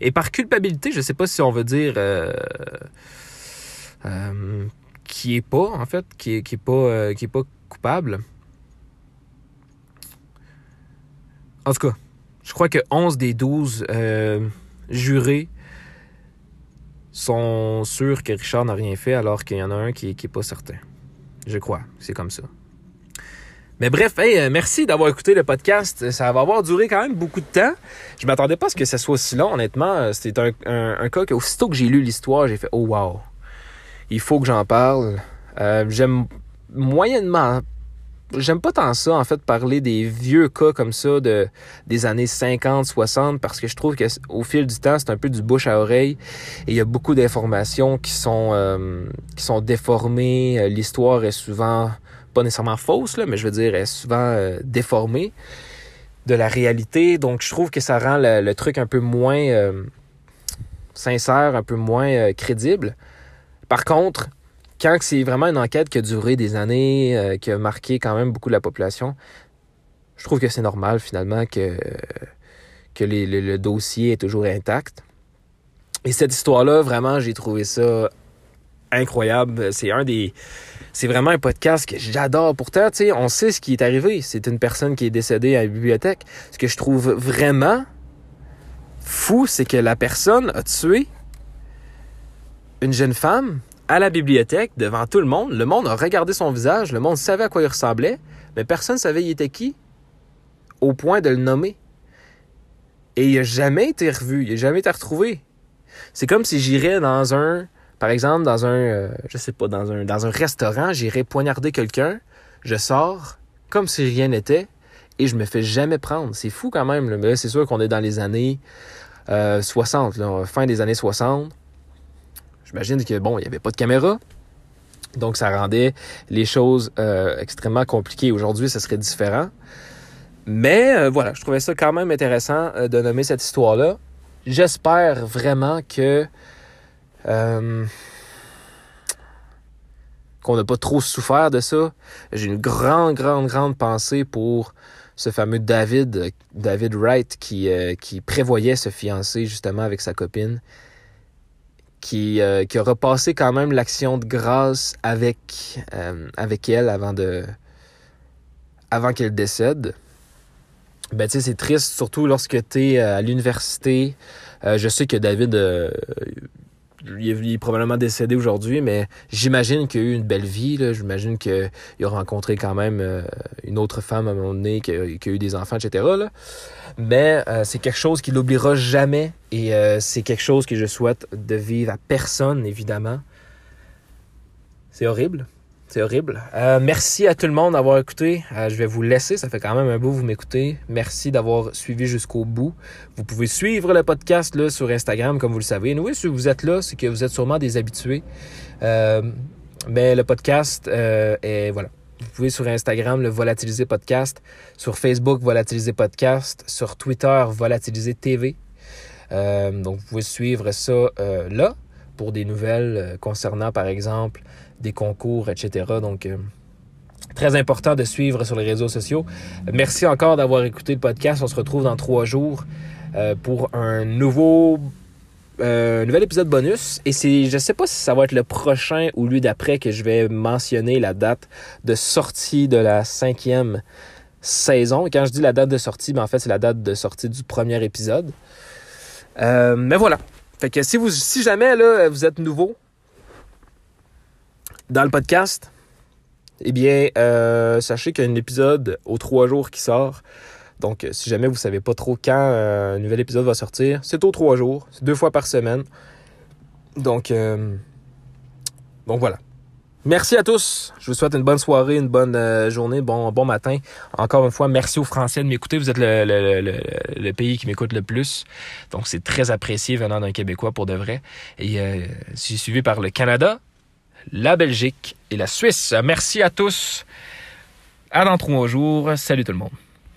Et par culpabilité, je ne sais pas si on veut dire euh, euh, qui est pas, en fait, qui est, qui est pas, euh, pas coupable. En tout cas, je crois que 11 des 12 euh, jurés sont sûrs que Richard n'a rien fait, alors qu'il y en a un qui, qui est pas certain. Je crois, c'est comme ça. Mais bref, hey, euh, merci d'avoir écouté le podcast. Ça va avoir duré quand même beaucoup de temps. Je m'attendais pas à ce que ça soit aussi long, honnêtement. C'était un, cas que, aussitôt que j'ai lu l'histoire, j'ai fait Oh wow, il faut que j'en parle. Euh, j'aime moyennement. J'aime pas tant ça, en fait, parler des vieux cas comme ça de des années 50, 60, parce que je trouve que au fil du temps, c'est un peu du bouche à oreille. Et il y a beaucoup d'informations qui sont euh, qui sont déformées. L'histoire est souvent pas nécessairement fausse, là, mais je veux dire, est souvent euh, déformée de la réalité. Donc, je trouve que ça rend le, truc un peu moins euh, sincère, un peu moins euh, crédible. Par contre, quand c'est vraiment une enquête qui a duré des années, euh, qui a marqué quand même beaucoup de la population, je trouve que c'est normal finalement que, le, dossier est toujours intact. Et cette histoire-là, vraiment, j'ai trouvé ça incroyable. C'est un des. C'est vraiment un podcast que j'adore. Pourtant, on sait ce qui est arrivé. C'est une personne qui est décédée à la bibliothèque. Ce que je trouve vraiment fou, c'est que la personne a tué une jeune femme à la bibliothèque devant tout le monde. Le monde a regardé son visage, le monde savait à quoi il ressemblait, mais personne ne savait il était qui, au point de le nommer. Et il n'a jamais été revu, il n'a jamais été retrouvé. C'est comme si j'irais dans un par exemple, dans un, euh, je sais pas, dans un, dans un restaurant, j'irai poignarder quelqu'un, je sors comme si rien n'était et je me fais jamais prendre. C'est fou quand même. Là. Mais c'est sûr qu'on est dans les années euh, 60, là, fin des années 60. J'imagine que, bon, il n'y avait pas de caméra. Donc, ça rendait les choses euh, extrêmement compliquées. Aujourd'hui, ça serait différent. Mais euh, voilà, je trouvais ça quand même intéressant euh, de nommer cette histoire-là. J'espère vraiment que qu'on n'a pas trop souffert de ça. J'ai une grande, grande, grande pensée pour ce fameux David, David Wright, qui, qui prévoyait se fiancer justement avec sa copine, qui, euh, qui a repassé quand même l'action de grâce avec, euh, avec elle avant de avant qu'elle décède. Ben, tu sais, c'est triste, surtout lorsque tu es à l'université. je sais que David il est, probablement décédé aujourd'hui, mais j'imagine qu'il a eu une belle vie. J'imagine qu'il a rencontré quand même euh, une autre femme à un moment donné, qui a, qui a eu des enfants, etc. Là. Mais euh, c'est quelque chose qu'il n'oubliera jamais et euh, c'est quelque chose que je souhaite de vivre à personne, évidemment. C'est horrible. C'est horrible. Euh, merci à tout le monde d'avoir écouté. Euh, je vais vous laisser. Ça fait quand même un bout vous m'écoutez. Merci d'avoir suivi jusqu'au bout. Vous pouvez suivre le podcast là, sur Instagram, comme vous le savez. Oui, si vous êtes là, c'est que vous êtes sûrement des habitués. Euh, mais le podcast est voilà. Vous pouvez sur Instagram le Volatiliser Podcast, sur Facebook Volatiliser Podcast, sur Twitter Volatiliser TV. donc vous pouvez suivre ça là pour des nouvelles concernant par exemple des concours, etc. Donc, très important de suivre sur les réseaux sociaux. Merci encore d'avoir écouté le podcast. On se retrouve dans trois jours pour un nouveau euh, nouvel épisode bonus. Et c'est, je sais pas si ça va être le prochain ou lui d'après que je vais mentionner la date de sortie de la cinquième saison. Quand je dis la date de sortie, ben en fait, c'est la date de sortie du premier épisode. Euh, mais voilà. Fait que si vous, si jamais vous êtes nouveau dans le podcast, eh bien, euh, sachez qu'il y a un épisode aux trois jours qui sort. Donc, euh, si jamais vous ne savez pas trop quand euh, un nouvel épisode va sortir, c'est aux trois jours, c'est deux fois par semaine. Donc, voilà. Merci à tous. Je vous souhaite une bonne soirée, une bonne journée, bon, matin. Encore une fois, merci aux Français de m'écouter. Vous êtes le, pays qui m'écoute le plus. Donc, c'est très apprécié venant d'un Québécois pour de vrai. Et je suis suivi par le Canada, la Belgique et la Suisse. Merci à tous. À dans trois jours. Salut tout le monde.